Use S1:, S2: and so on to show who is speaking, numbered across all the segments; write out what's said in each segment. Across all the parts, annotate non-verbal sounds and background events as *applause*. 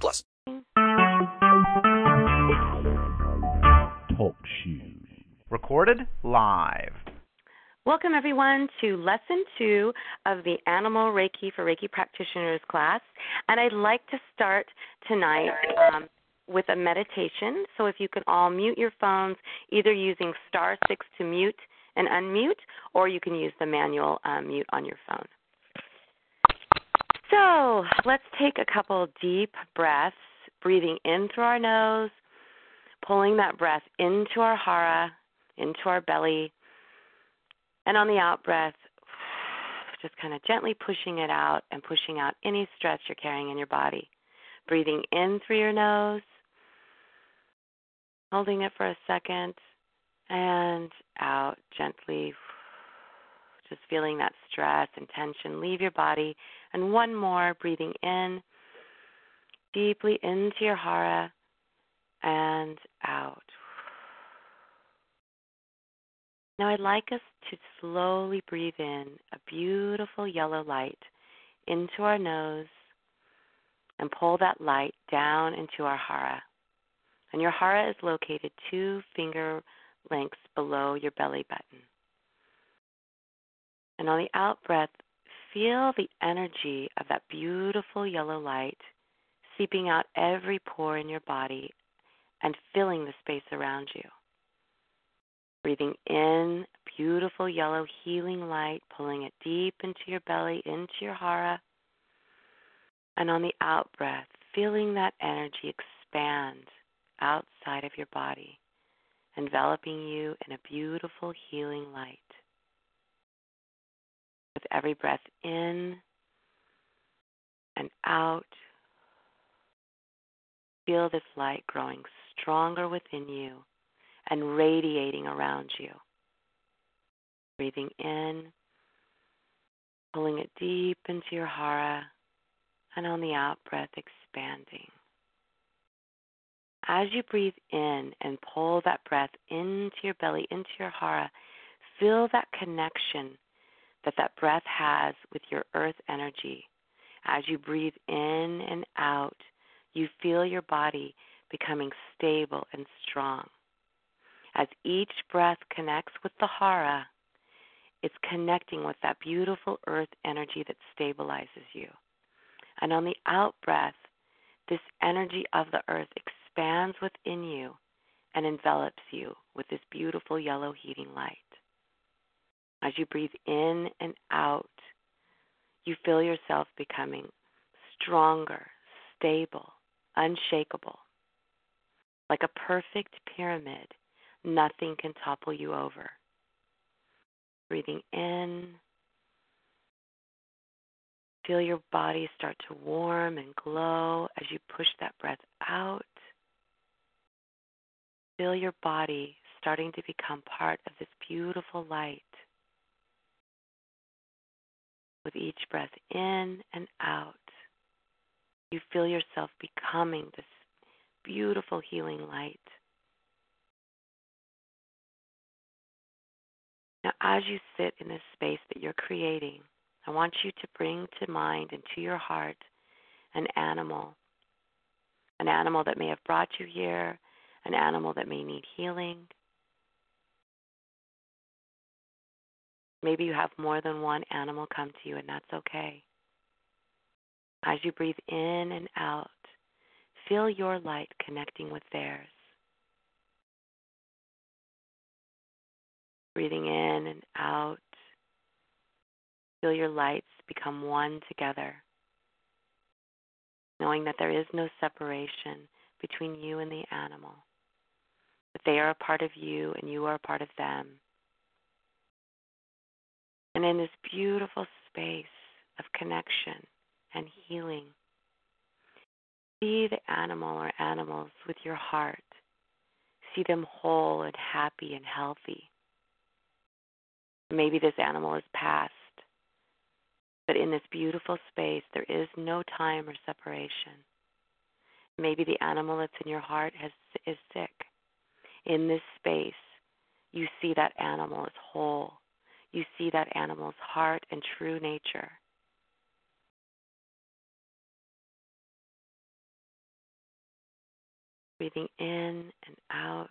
S1: plus.
S2: Talk shoes. Recorded live.
S3: Welcome, everyone, to lesson two of the Animal Reiki for Reiki Practitioners class. And I'd like to start tonight um, with a meditation. So if you can all mute your phones, either using star six to mute and unmute, or you can use the manual um, mute on your phone. So let's take a couple deep breaths, breathing in through our nose, pulling that breath into our hara, into our belly, and on the out breath, just kind of gently pushing it out and pushing out any stress you're carrying in your body. Breathing in through your nose, holding it for a second, and out gently. Just feeling that stress and tension leave your body. And one more, breathing in deeply into your hara and out. Now, I'd like us to slowly breathe in a beautiful yellow light into our nose and pull that light down into our hara. And your hara is located two finger lengths below your belly button. And on the out breath, feel the energy of that beautiful yellow light seeping out every pore in your body and filling the space around you. Breathing in beautiful yellow healing light, pulling it deep into your belly, into your hara. And on the out breath, feeling that energy expand outside of your body, enveloping you in a beautiful healing light. With every breath in and out, feel this light growing stronger within you and radiating around you. Breathing in, pulling it deep into your hara, and on the out breath, expanding. As you breathe in and pull that breath into your belly, into your hara, feel that connection that that breath has with your earth energy. As you breathe in and out, you feel your body becoming stable and strong. As each breath connects with the hara, it's connecting with that beautiful earth energy that stabilizes you. And on the out breath, this energy of the earth expands within you and envelops you with this beautiful yellow heating light. As you breathe in and out, you feel yourself becoming stronger, stable, unshakable. Like a perfect pyramid, nothing can topple you over. Breathing in, feel your body start to warm and glow as you push that breath out. Feel your body starting to become part of this beautiful light. With each breath in and out, you feel yourself becoming this beautiful healing light. Now, as you sit in this space that you're creating, I want you to bring to mind and to your heart an animal, an animal that may have brought you here, an animal that may need healing. Maybe you have more than one animal come to you, and that's okay. As you breathe in and out, feel your light connecting with theirs. Breathing in and out, feel your lights become one together, knowing that there is no separation between you and the animal, that they are a part of you and you are a part of them. And in this beautiful space of connection and healing, see the animal or animals with your heart. See them whole and happy and healthy. Maybe this animal is past, but in this beautiful space, there is no time or separation. Maybe the animal that's in your heart has, is sick. In this space, you see that animal as whole. You see that animal's heart and true nature. Breathing in and out.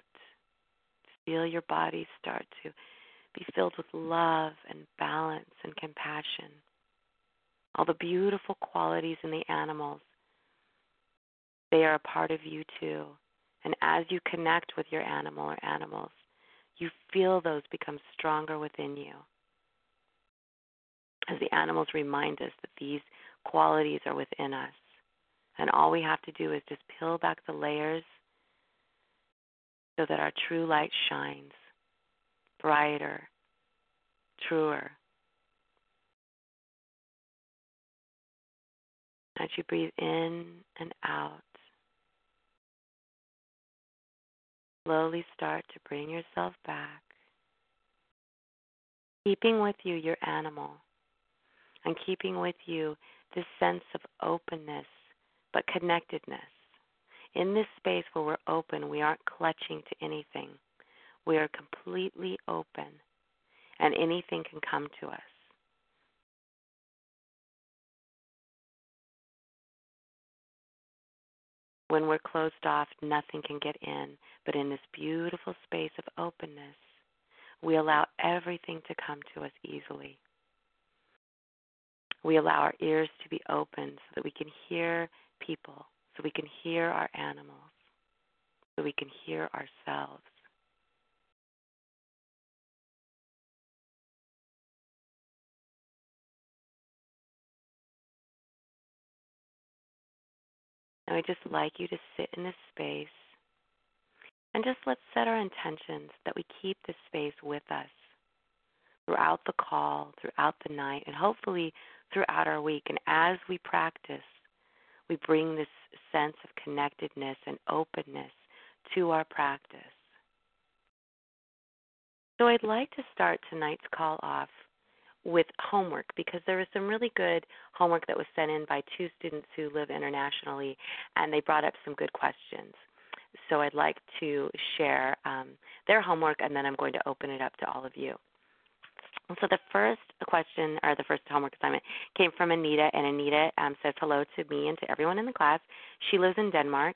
S3: Feel your body start to be filled with love and balance and compassion. All the beautiful qualities in the animals, they are a part of you too. And as you connect with your animal or animals, you feel those become stronger within you. As the animals remind us that these qualities are within us. And all we have to do is just peel back the layers so that our true light shines brighter, truer. As you breathe in and out, slowly start to bring yourself back, keeping with you your animal, and keeping with you this sense of openness but connectedness. In this space where we're open, we aren't clutching to anything. We are completely open, and anything can come to us. When we're closed off, nothing can get in. But in this beautiful space of openness, we allow everything to come to us easily. We allow our ears to be open so that we can hear people, so we can hear our animals, so we can hear ourselves. And I just like you to sit in this space and just let's set our intentions that we keep this space with us throughout the call, throughout the night, and hopefully throughout our week. And as we practice, we bring this sense of connectedness and openness to our practice. So I'd like to start tonight's call off with homework because there was some really good homework that was sent in by two students who live internationally, and they brought up some good questions. So I'd like to share um, their homework, and then I'm going to open it up to all of you. So the first question, or the first homework assignment, came from Anita, and Anita um, says hello to me and to everyone in the class. She lives in Denmark,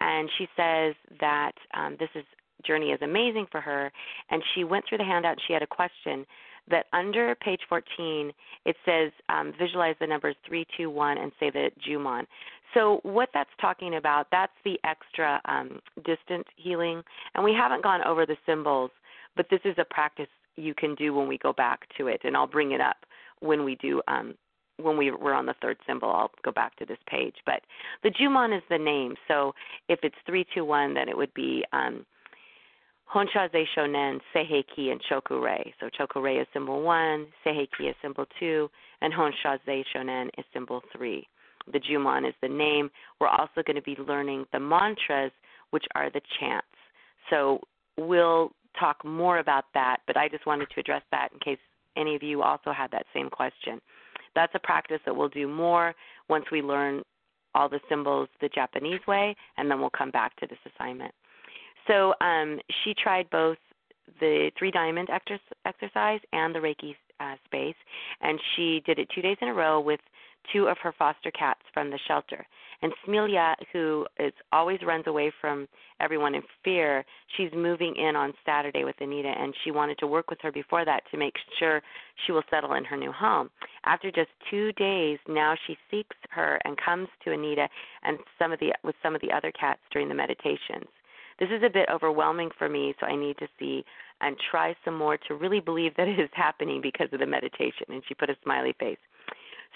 S3: and she says that um, this is journey is amazing for her, and she went through the handout. and She had a question that under page 14 it says um, visualize the numbers 321 and say the Jumon. So what that's talking about, that's the extra um, distant healing, and we haven't gone over the symbols, but this is a practice you can do when we go back to it, and I'll bring it up when we do um, when we were on the third symbol, I'll go back to this page. But the Jumon is the name. So if it's three two one, then it would be um, Honshaze Shonen, Seiheki, and Chokurei. So Chokurei is symbol one, Seiheki is symbol two, and Honshaze Shonen is symbol three. The Jumon is the name. We're also going to be learning the mantras, which are the chants. So we'll talk more about that, but I just wanted to address that in case any of you also had that same question. That's a practice that we'll do more once we learn all the symbols the Japanese way, and then we'll come back to this assignment. So um, she tried both the three diamond exercise and the Reiki uh, space, and she did it two days in a row with two of her foster cats from the shelter. And Smilia, who is always runs away from everyone in fear, she's moving in on Saturday with Anita, and she wanted to work with her before that to make sure she will settle in her new home. After just two days, now she seeks her and comes to Anita and some of the with some of the other cats during the meditations this is a bit overwhelming for me, so I need to see and try some more to really believe that it is happening because of the meditation. And she put a smiley face.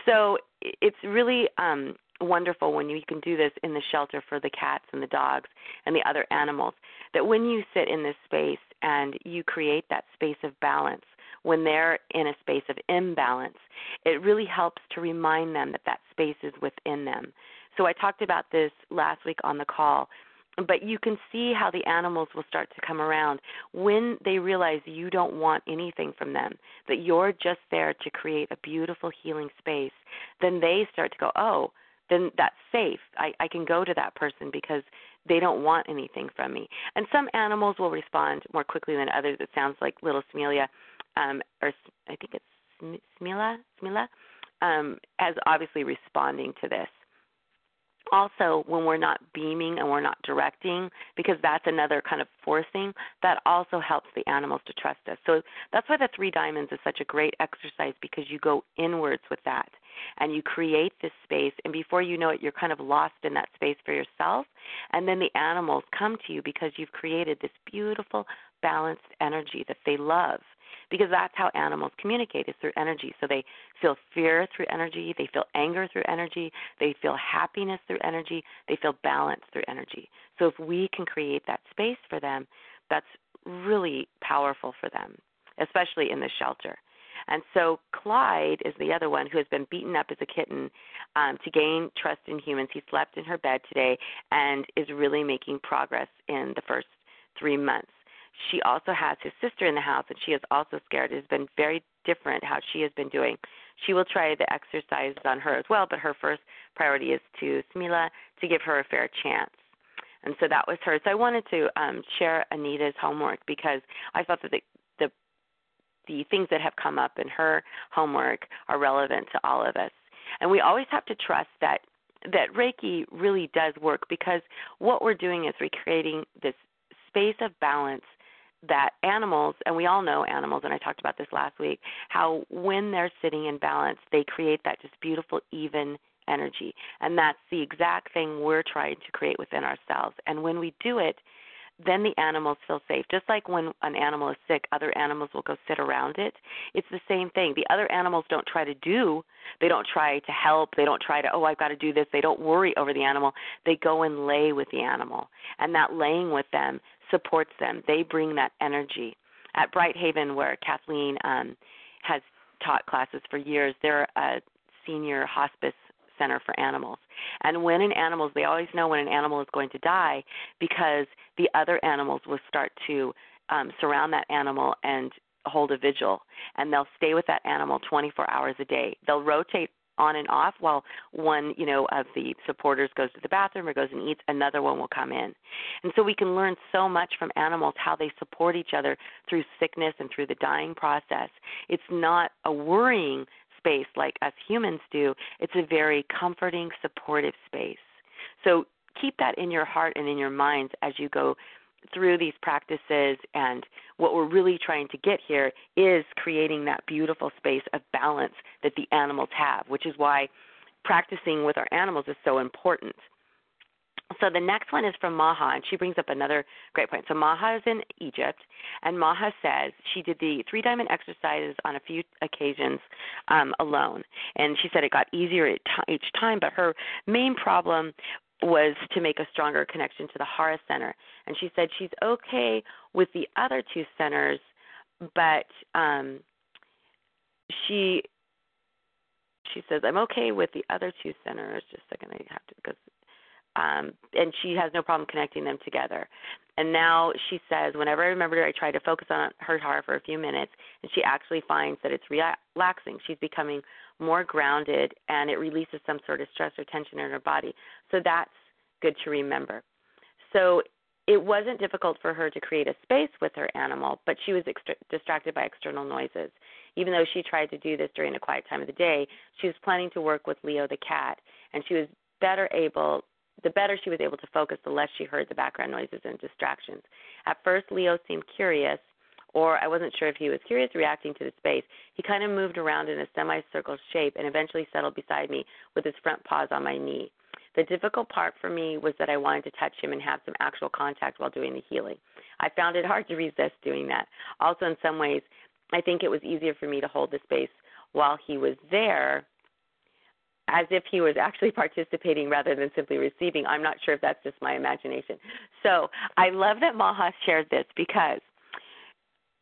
S3: So it's really um, wonderful when you can do this in the shelter for the cats and the dogs and the other animals. That when you sit in this space and you create that space of balance, when they're in a space of imbalance, it really helps to remind them that that space is within them So I talked about this last week on the call but you can see how the animals will start to come around when they realize you don't want anything from them, that you're just there to create a beautiful healing space. Then they start to go, oh, then that's safe. I, I can go to that person because they don't want anything from me. And some animals will respond more quickly than others. It sounds like little Smelia, um, or I think it's Smila, Smila, um, as obviously responding to this also when we're not beaming and we're not directing because that's another kind of forcing that also helps the animals to trust us. So that's why the three diamonds is such a great exercise because you go inwards with that and you create this space and before you know it you're kind of lost in that space for yourself. And then the animals come to you because you've created this beautiful balanced energy that they love because that's how animals communicate is through energy. So they feel fear through energy, they feel anger through energy, they feel happiness through energy, they feel balance through energy. So if we can create that space for them, that's really powerful for them, especially in the shelter. And so Clyde is the other one who has been beaten up as a kitten um, to gain trust in humans. He slept in her bed today and is really making progress in the first three months. She also has his sister in the house, and she is also scared. It has been very different how she has been doing. She will try the exercises on her as well, but her first priority is to Smila to give her a fair chance. And so that was her. So I wanted to um, share Anita's homework because I thought that the, the the things that have come up in her homework are relevant to all of us. And we always have to trust that that Reiki really does work because what we're doing is recreating this space of balance that animals, and we all know animals, and I talked about this last week, how when they're sitting in balance, they create that just beautiful, even energy. And that's the exact thing we're trying to create within ourselves. And when we do it, then the animals feel safe. Just like when an animal is sick, other animals will go sit around it. It's the same thing. The other animals don't try to do, they don't try to help, they don't try to, oh, I've got to do this. They don't worry over the animal. They go and lay with the animal. And that laying with them supports them. They bring that energy. At BrightHaven, where Kathleen um, has taught classes for years, they're a senior hospice center for animals. And when an animal, they always know when an animal is going to die because the other animals will start to um, surround that animal and hold a vigil. And they'll stay with that animal 24 hours a day. They'll rotate on and off while one, you know, of the supporters goes to the bathroom or goes and eats, another one will come in. And so we can learn so much from animals how they support each other through sickness and through the dying process. It's not a worrying space like us humans do. It's a very comforting, supportive space. So keep that in your heart and in your minds as you go through these practices and what we're really trying to get here is creating that beautiful space of balance that the animals have, which is why practicing with our animals is so important. So the next one is from Maha, and she brings up another great point. So Maha is in Egypt, and Maha says she did the three diamond exercises on a few occasions um, alone, and she said it got easier each time. But her main problem was to make a stronger connection to the Hara Center. And she said she's okay with the other two centers, but um, she she says I'm okay with the other two centers. Just a second, I have to because um, and she has no problem connecting them together. And now she says, whenever I remember her, I try to focus on her heart for a few minutes, and she actually finds that it's relaxing. She's becoming more grounded, and it releases some sort of stress or tension in her body. So that's good to remember. So it wasn't difficult for her to create a space with her animal, but she was extra- distracted by external noises. Even though she tried to do this during a quiet time of the day, she was planning to work with Leo the cat, and she was better able the better she was able to focus, the less she heard the background noises and distractions. At first, Leo seemed curious, or I wasn't sure if he was curious reacting to the space. He kind of moved around in a semicircle shape and eventually settled beside me with his front paws on my knee. The difficult part for me was that I wanted to touch him and have some actual contact while doing the healing. I found it hard to resist doing that. Also, in some ways, I think it was easier for me to hold the space while he was there as if he was actually *laughs* participating rather than simply receiving. I'm not sure if that's just my imagination. So I love that Maha shared this because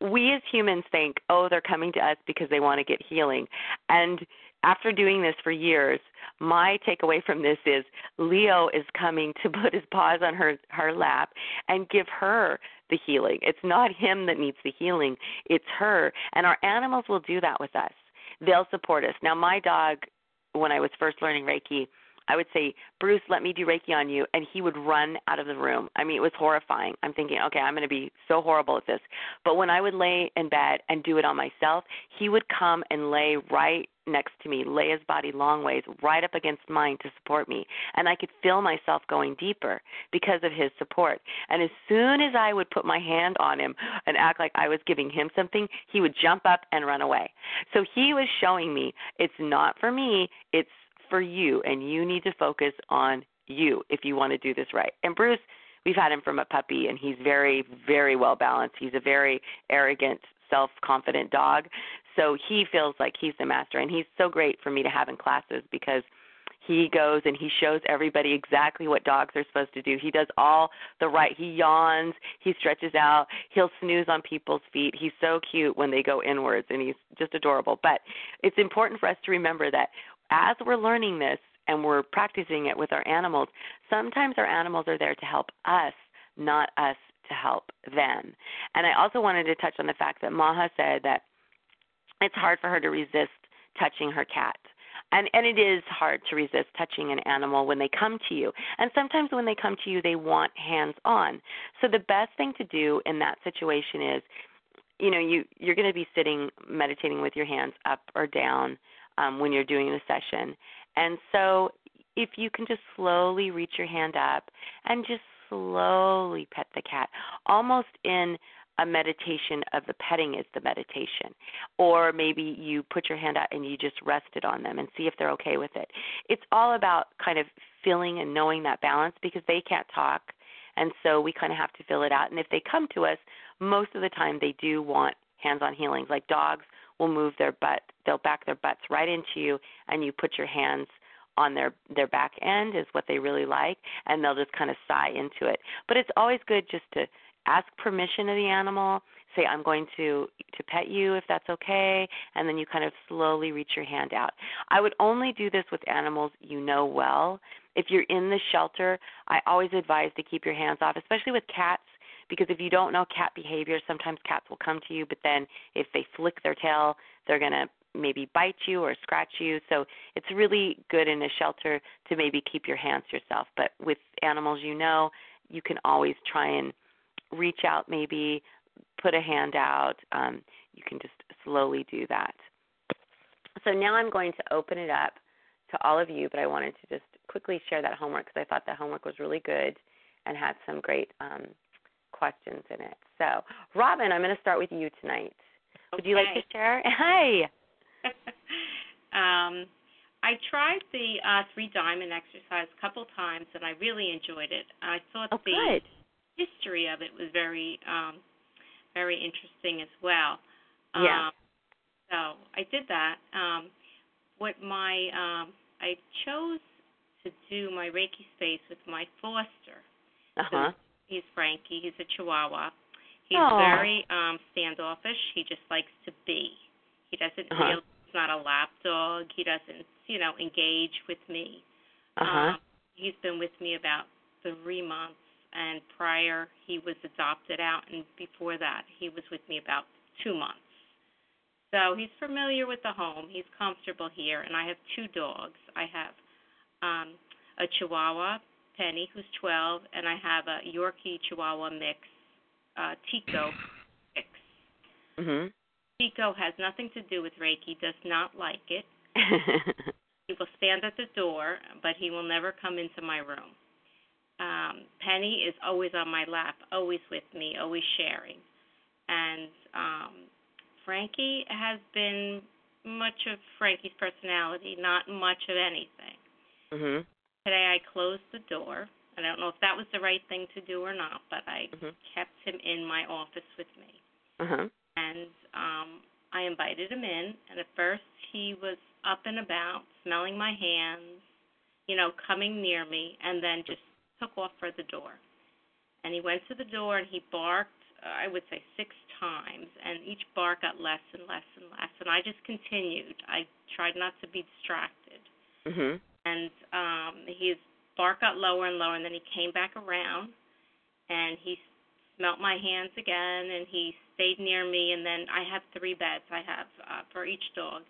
S3: we as humans think, oh, they're coming to us because they want to get healing. And after doing this for years, my takeaway from this is Leo is coming to *laughs* put his paws on her her lap and give her the healing. It's not him that needs the healing, it's her. And our animals will do that with us. They'll support us. Now my dog when I was first learning Reiki, I would say, Bruce, let me do Reiki on you. And he would run out of the room. I mean, it was horrifying. I'm thinking, okay, I'm going to be so horrible at this. But when I would lay in bed and do it on myself, he would come and lay right next to me, lay his body long ways right up against mine to support me. And I could feel myself going deeper because of his support. And as soon as I would put my hand on him and act like I was giving him something, he would jump up and run away. So he was showing me it's not for me, it's for you, and you need to focus on you if you want to do this right. And Bruce, we've had him from a puppy, and he's very, very well balanced. He's a very arrogant, self confident dog. So he feels like he's the master, and he's so great for me to have in classes because he goes and he shows everybody exactly what dogs are supposed to do. He does all the right. He yawns, he stretches out, he'll snooze on people's feet. He's so cute when they go inwards and he's just adorable. But it's important for us to remember that as we're learning this and we're practicing it with our animals, sometimes our animals are there to help us, not us to help them. And I also wanted to touch on the fact that Maha said that it's hard for her to resist touching her cat. And and it is hard to resist touching an animal when they come to you. And sometimes when they come to you they want hands on. So the best thing to do in that situation is you know, you you're going to be sitting meditating with your hands up or down um, when you're doing the session. And so if you can just slowly reach your hand up and just slowly pet the cat, almost in a meditation of the petting is the meditation. Or maybe you put your hand out and you just rest it on them and see if they're okay with it. It's all about kind of feeling and knowing that balance because they can't talk. And so we kind of have to fill it out. And if they come to us, most of the time they do want hands on healings. Like dogs will move their butt, they'll back their butts right into you, and you put your hands on their their back end is what they really like, and they'll just kind of sigh into it. But it's always good just to ask permission of the animal say i'm going to to pet you if that's okay and then you kind of slowly reach your hand out i would only do this with animals you know well if you're in the shelter i always advise to keep your hands off especially with cats because if you don't know cat behavior, sometimes cats will come to you, but then if they flick their tail, they're going to maybe bite you or scratch you. So it's really good in a shelter to maybe keep your hands yourself. But with animals you know, you can always try and reach out, maybe put a hand out. Um, you can just slowly do that. So now I'm going to open it up to all of you, but I wanted to just quickly share that homework because I thought that homework was really good and had some great um, questions in it. So, Robin, I'm going to start with you tonight. Would you like to share? *laughs* Hi. *laughs*
S4: um, I tried the uh, three diamond exercise a couple times, and I really enjoyed it. I thought
S3: oh,
S4: the
S3: good.
S4: history of it was very, um, very interesting as well.
S3: Yeah.
S4: Um, so I did that. Um, what my um, I chose to do my Reiki space with my foster.
S3: Uh huh.
S4: He's Frankie. He's a Chihuahua. He's
S3: Aww.
S4: very um standoffish. He just likes to be. He doesn't
S3: Uh-huh.
S4: really. He's not a lap dog. He doesn't, you know, engage with me.
S3: Uh huh.
S4: Um, he's been with me about three months, and prior he was adopted out, and before that he was with me about two months. So he's familiar with the home. He's comfortable here, and I have two dogs. I have um, a Chihuahua, Penny, who's 12, and I have a Yorkie Chihuahua mix, uh, Tico *laughs* mix.
S3: mhm.
S4: Tico has nothing to do with Reiki. Does not like it. *laughs* He will stand at the door, but he will never come into my room. Um, Penny is always on my lap, always with me, always sharing. And um, Frankie has been much of Frankie's personality, not much of anything.
S3: mhm.
S4: Today I closed the door. I don't know if that was the right thing to do or not, but I
S3: Mhm.
S4: kept him in my office with me
S3: Uh huh.
S4: and um I invited him in and at first he was up and about, smelling my hands, you know, coming near me and then just took off for the door. And he went to the door and he barked uh, I would say six times, and each bark got less and less and less. And I just continued. I tried not to be distracted.
S3: Mhm.
S4: And um, his bark got lower and lower, and then he came back around, and he smelt my hands again, and he stayed near me. And then I have three beds. I have uh, for each dog,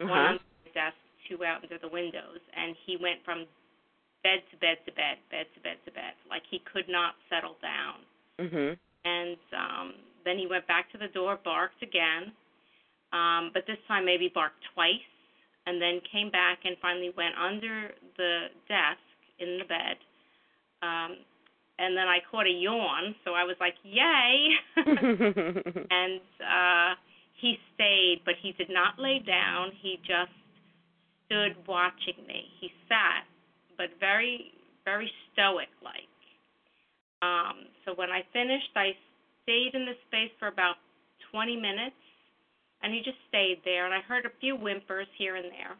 S4: one
S3: Uh-huh.
S4: on the desk, two out under the windows, and he went from bed to bed to bed, bed to bed to bed, like he could not settle down
S3: Mhm.
S4: and um, then he went back to the door, barked again, um, but this time maybe barked twice, and then came back and finally went under the desk in the bed. Um, and then I caught a yawn, so I was like, "Yay!" *laughs* and uh, he stayed, but he did not lay down. He just stood watching me. He sat, but very, very stoic like. Um, so when I finished, I stayed in the space for about 20 minutes, and he just stayed there. And I heard a few whimpers here and there.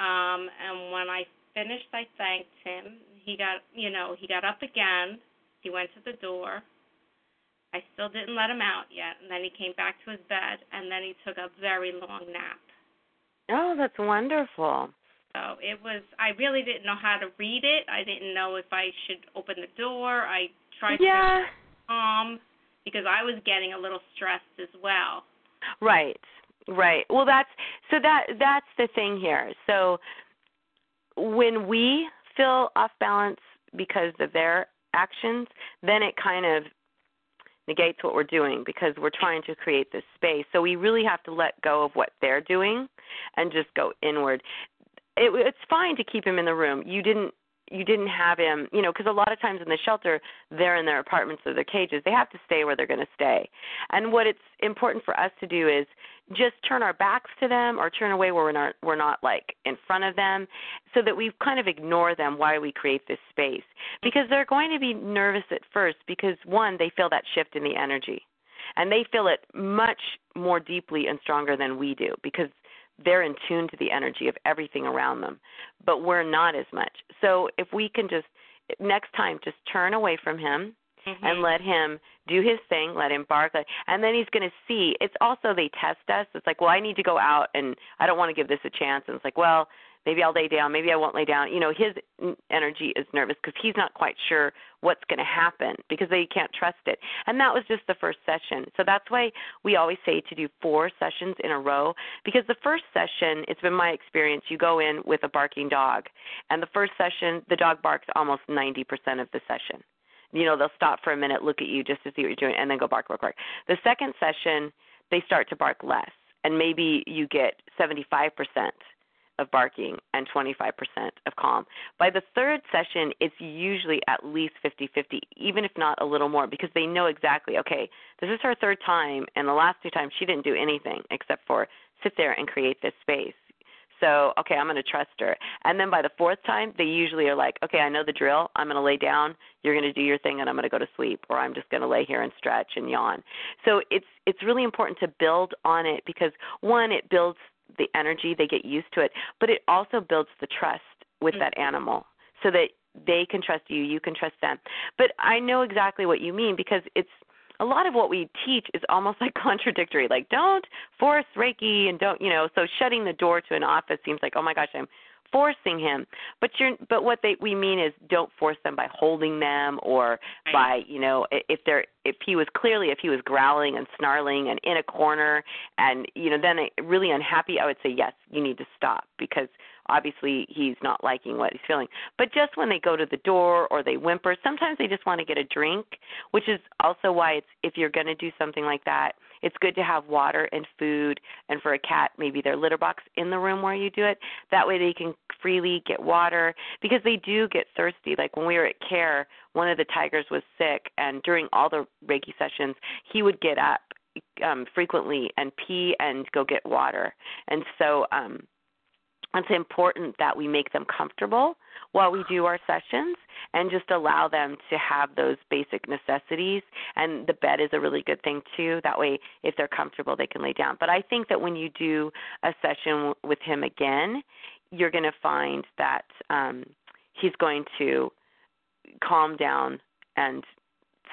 S4: Um, and when I finished, I thanked him. He got, you know, he got up again. He went to the door. I still didn't let him out yet, and then he came back to his bed, and then he took a very long nap.
S3: oh, that's wonderful.
S4: So it was. I really didn't know how to read it. I didn't know if I should open the door. I tried to
S3: Yeah.
S4: be calm because I was getting a little stressed as well.
S3: Right. Right. Well, that's so that that's the thing here. So when we feel off balance because of their actions, then it kind of negates what we're doing because we're trying to create this space. So we really have to let go of what they're doing and just go inward. It, it's fine to keep him in the room. You didn't you didn't have him, you know, because a lot of times in the shelter, they're in their apartments or their cages. They have to stay where they're going to stay. And what it's important for us to do is just turn our backs to them or turn away where we're not we're not like in front of them so that we kind of ignore them while we create this space because they're going to be nervous at first because one they feel that shift in the energy and they feel it much more deeply and stronger than we do because they're in tune to the energy of everything around them but we're not as much so if we can just next time just turn away from him
S4: Mm-hmm.
S3: and let him do his thing, let him bark, and then he's going to see. It's also they test us. It's like, well, I need to go out, and I don't want to give this a chance. And it's like, well, maybe I'll lay down, maybe I won't lay down. You know, his energy is nervous because he's not quite sure what's going to happen because they can't trust it. And that was just the first session. So that's why we always say to do four sessions in a row because the first session, it's been my experience, you go in with a barking dog, and the first session, the dog barks almost 90% of the session you know they'll stop for a minute look at you just to see what you're doing and then go bark bark bark the second session they start to bark less and maybe you get 75% of barking and 25% of calm by the third session it's usually at least 50-50 even if not a little more because they know exactly okay this is her third time and the last two times she didn't do anything except for sit there and create this space so, okay, I'm going to trust her. And then by the fourth time, they usually are like, okay, I know the drill. I'm going to lay down. You're going to do your thing, and I'm going to go to sleep, or I'm just going to lay here and stretch and yawn. So it's it's really important to build on it because one, it builds the energy. They get used to it, but it also builds the trust with that mm-hmm. animal, so that they can trust you, you can trust them. But I know exactly what you mean because it's a lot of what we teach is almost *laughs* like contradictory. Like, don't force Reiki and don't, you know, so shutting the door to an office seems like, oh my gosh, I'm forcing him. But you're, but what they we mean is don't force them by holding them or by, you know, i- if they're if he was clearly if he was growling and snarling and in a corner and you know then really unhappy, I would say yes, you need to stop because obviously he's not liking what he's feeling. But just when they go to the door or they whimper, sometimes they just want to get a drink, which is also why it's if you're going to do something like that, it's good to have water and food and for a cat maybe their litter box in the room where you do it. That way they can freely get water because they do get thirsty. Like when we were at care, one of the tigers was sick and during all the Reiki sessions, he would get up um frequently and pee and go get water. And so um it's important that we make them comfortable while we do our sessions and just allow them to have those basic necessities. And the bed is a really good thing too. That way if they're comfortable they can lay down. But i think that when you do a session with him again you're going to find that um he's going to calm down and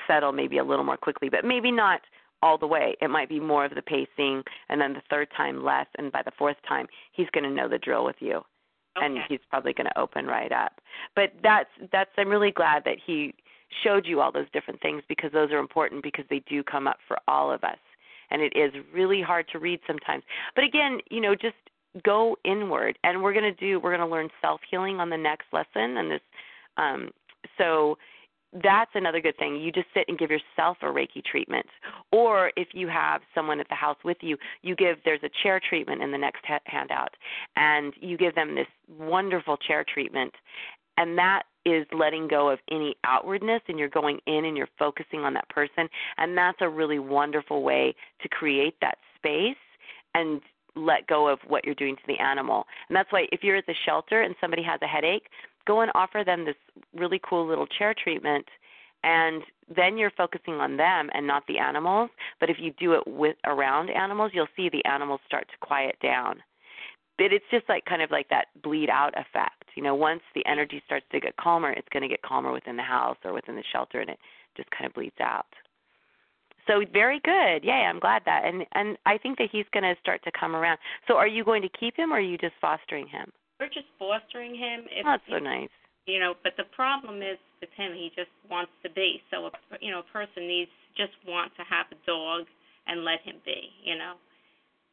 S3: settle maybe a little more quickly, but maybe not all the way. It might be more of the pacing, and then the third time less, and by the fourth time, he's going to know the drill with you,
S4: Okay.
S3: and he's probably going to open right up. But that's that's. I'm really glad that he showed you all those different things because those are important because they do come up for all of us, and it is really hard to read sometimes. But again, you know, just go inward, and we're going to do. We're going to learn self healing on the next lesson, and this. Um, so that's another good thing. You just sit and give yourself a Reiki treatment. Or if you have someone at the house with you, you give, there's a chair treatment in the next ha- handout, and you give them this wonderful chair treatment. And that is letting go of any outwardness, and you're going in and you're focusing on that person. And that's a really wonderful way to create that space and let go of what you're doing to the animal. And that's why if you're at the shelter and somebody has a headache, go and offer them this really cool little chair treatment and then you're focusing on them and not the animals. But if you do it with around animals you'll see the animals start to quiet down. But it's just like kind of like that bleed out effect. You know once the energy starts to get calmer it's going to get calmer within the house or within the shelter and it just kind of bleeds out. So very good. Yay i'm glad that. And and i think that he's going to start to come around. So are you going to keep him or are you just fostering him
S4: We're just fostering him. If
S3: that's so nice
S4: you know, but the problem is with him, he just wants to be. So, a, you know, a person needs just want to have a dog and let him be. You know,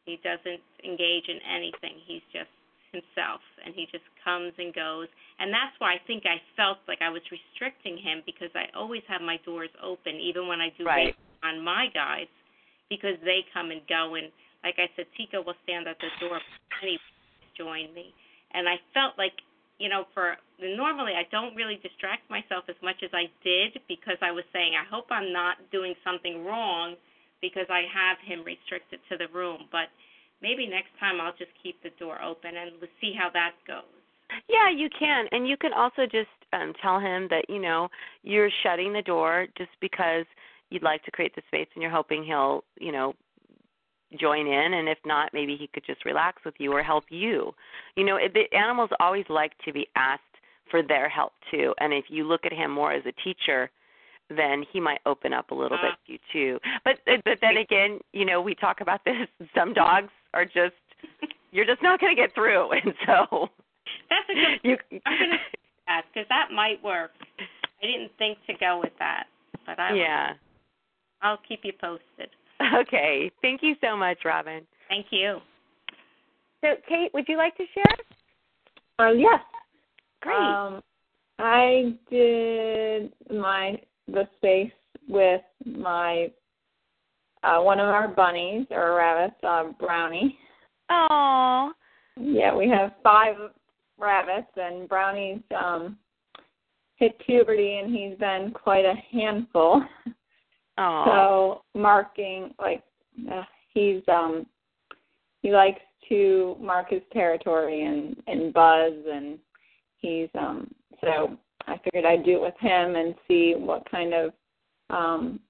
S4: he doesn't engage in anything. He's just himself, and he just comes and goes. And that's why I think I felt like I was restricting him because I always have my doors open, even when I do
S3: Right.
S4: On my guides, because they come and go. And like I said, Tico will stand at the door he join me. And I felt like you know, for normally I don't really distract myself as much as I did because I was saying I hope I'm not doing something wrong because I have him restricted to the room. But maybe next time I'll just keep the door open and we'll see how that goes.
S3: Yeah, you can. And you can also just um tell him that, you know, you're shutting the door just because you'd like to create the space and you're hoping he'll, you know, join in and if not maybe he could just relax with you or help you. You know, it, the animals always like to be asked for their help too. And if you look at him more as a teacher, then he might open up a little bit uh-huh. to you too. But uh, but then again, you know, we talk about this. Some dogs are just you're just not going to get through, *laughs* and so
S4: That's a good.
S3: you
S4: I'm gonna do that because that might work. I didn't think to go with that, but I
S3: yeah.
S4: I'll keep you posted. *laughs*
S3: Okay. Thank you so much, Robin.
S4: Thank you.
S3: So, Kate, would you like to share?
S5: Uh, yes.
S3: Great.
S5: Um, I did my the space with my uh, one of our bunnies or rabbits, uh, Brownie.
S3: Oh.
S5: Yeah, we have five rabbits, and Brownie's um, hit puberty, and he's been quite a handful. *laughs*
S3: Oh.
S5: So marking like uh, he's um he likes to mark his territory and and buzz and he's um so I figured I'd do it with him and see what kind of um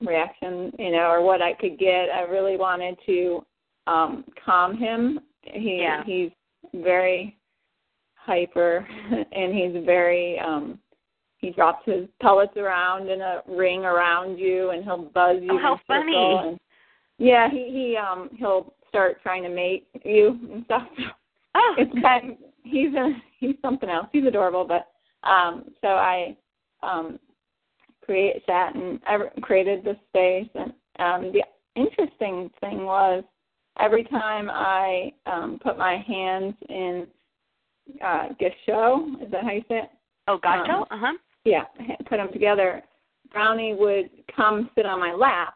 S5: reaction, you know, or what I could get. I really wanted to um calm him. He
S3: Yeah.
S5: he's very hyper *laughs* and he's very um he drops his pellets around in a ring around you and he'll buzz you
S3: Oh, how
S5: in a circle
S3: funny.
S5: and yeah he he um he'll start trying to mate you and stuff
S3: Oh.
S5: it's been he's a he's something else he's adorable but um so i um create sat and I created this space and um the interesting thing was every time i um put my hands in uh Gisho, is that how you say it
S3: oh, gotcha.
S5: um,
S3: uh huh.
S5: Yeah, *laughs* put them together, Brownie would come sit on my lap,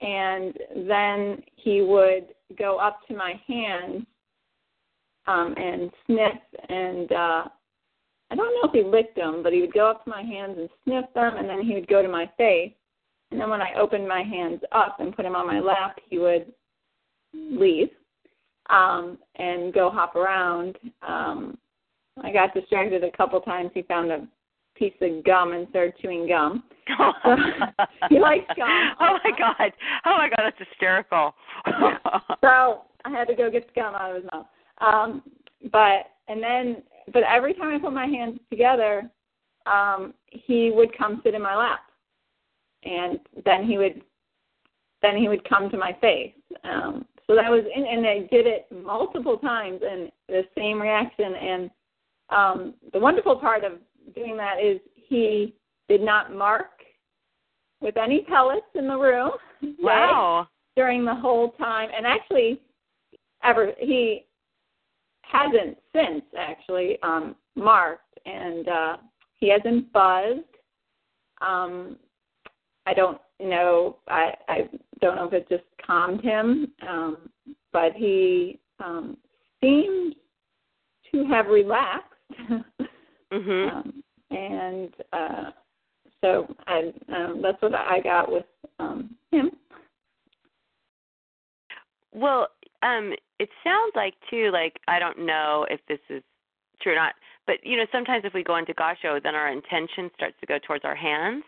S5: and then he would go up to my hands um, and sniff. And uh, I don't know if he licked them, but he would go up to my hands and sniff them, and then he would go to my face. And then when I opened my hands up and put him on my lap, he would leave um, and go hop around. Um, I got distracted a couple times. He found a piece of gum and started chewing gum. *laughs* *laughs* He likes gum. *laughs*
S3: Oh my god. Oh my god, that's hysterical.
S5: So I had to go get the gum out of his mouth. Um, but and then, but every time I put my hands together, um, he would come sit in my lap. and then he would then he would come to my face. Um, so that was, and, and I did it multiple times, and the same reaction. And um, the wonderful part of doing that is he did not mark with any pellets in the room.
S3: Wow.
S5: During the whole time, and actually, ever he hasn't since actually um, marked, and uh, he hasn't buzzed. Um, I don't know. I I don't know if it just calmed him, um, but he um, seems to have relaxed. *laughs*
S3: Mhm.
S5: um, and uh, so I, um, that's what I got with um, him.
S3: Well, um, it sounds like too, like I don't know if this is true or not, but you know, sometimes if we go into gasho, then our intention starts to go towards our hands,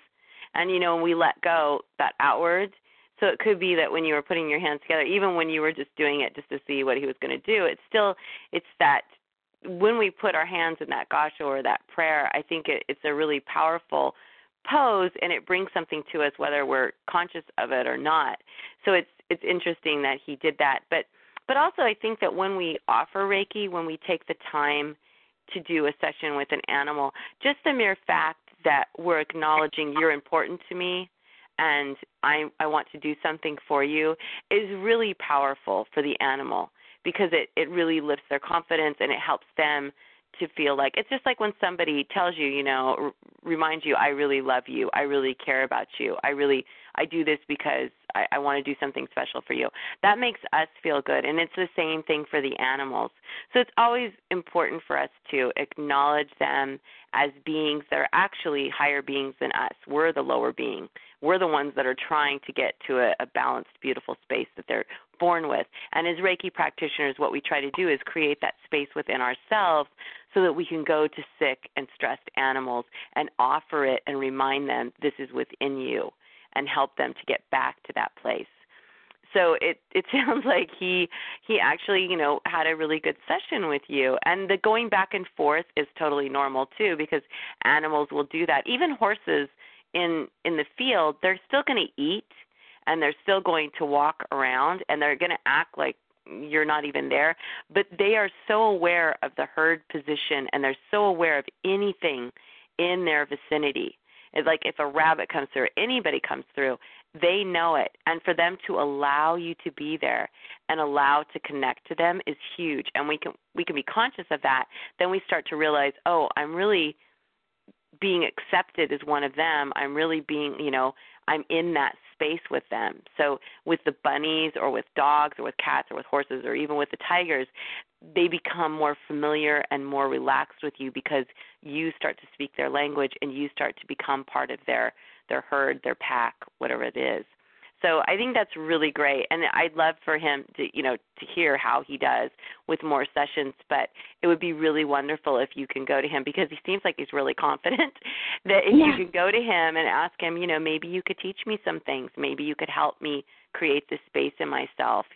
S3: and you know, when we let go, that outward. So it could be that when you were putting your hands together, even when you were just doing it just to see what he was going to do, it's still it's that when we put our hands in that gasho or that prayer, I think it, it's a really powerful pose and it brings something to us whether we're conscious of it or not. So it's it's interesting that he did that. But but also I think that when we offer Reiki, when we take the time to do a session with an animal, just the mere fact that we're acknowledging you're important to me and I I want to do something for you is really powerful for the animal because it it really lifts their confidence and it helps them to feel like it's just like when somebody tells you, you know, r- reminds you, I really love you, I really care about you, I really I do this because I, I want to do something special for you. That makes us feel good, and it's the same thing for the animals. So it's always important for us to acknowledge them as beings that are actually higher beings than us. We're the lower being. We're the ones that are trying to get to a, a balanced, beautiful space that they're born with. And as Reiki practitioners, what we try to do is create that space within ourselves so that we can go to sick and stressed animals and offer it and remind them this is within you and help them to get back to that place. So it *laughs* it sounds like he he actually you know had a really good session with you, and the going back and forth is totally normal too because animals will do that. Even horses in in the field, they're still going to eat and they're still going to walk around and they're going to act like you're not even there, but they are so aware of the herd position and they're so aware of anything in their vicinity. It's like if a rabbit comes through, anybody comes through, they know it. And for them to allow you to be there and allow to connect to them is huge. And we can we can be conscious of that. Then we start to realize, oh, I'm really being accepted as one of them. I'm really being, you know, I'm in that space with them. So with the bunnies or with dogs or with cats or with horses or even with the tigers, they become more familiar and more relaxed with you because you start to speak their language and you start to become part of their their herd, their pack, whatever it is. So I think that's really great, and I'd love for him to, you know, to hear how he does with more sessions. But it would be really wonderful if you can go to him because he seems like he's really confident. *laughs* That if
S5: Yeah.
S3: you can go to him and ask him, you know, maybe you could teach me some things, maybe you could help me create this space in myself,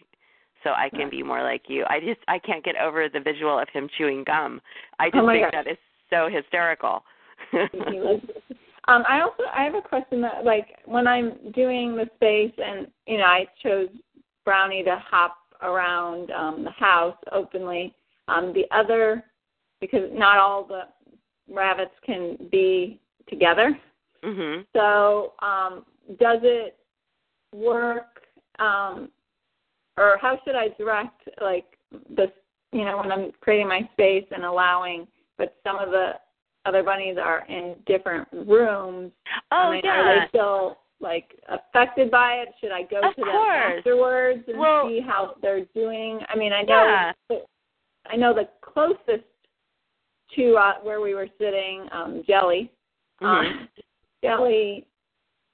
S3: so I can be more like you. I just I can't get over the visual of him chewing gum. I just
S5: Oh
S3: think
S5: gosh.
S3: that is so hysterical. *laughs*
S5: Um, I also I have a question that like when I'm doing the space and you know I chose Brownie to hop around um, the house openly. Um, the other because not all the rabbits can be together.
S3: mhm.
S5: So um, does it work um, or how should I direct like this you know when I'm creating my space and allowing but some of the other bunnies are in different rooms.
S3: Oh
S5: I mean,
S3: yeah.
S5: Are they still like affected by it? Should I go
S3: Of
S5: to them
S3: course.
S5: afterwards and
S3: Well-
S5: see how they're doing? I mean, I know
S3: Yeah.
S5: I know the closest to uh, where we were sitting, um, Jelly.
S3: Mhm.
S5: Uh, Jelly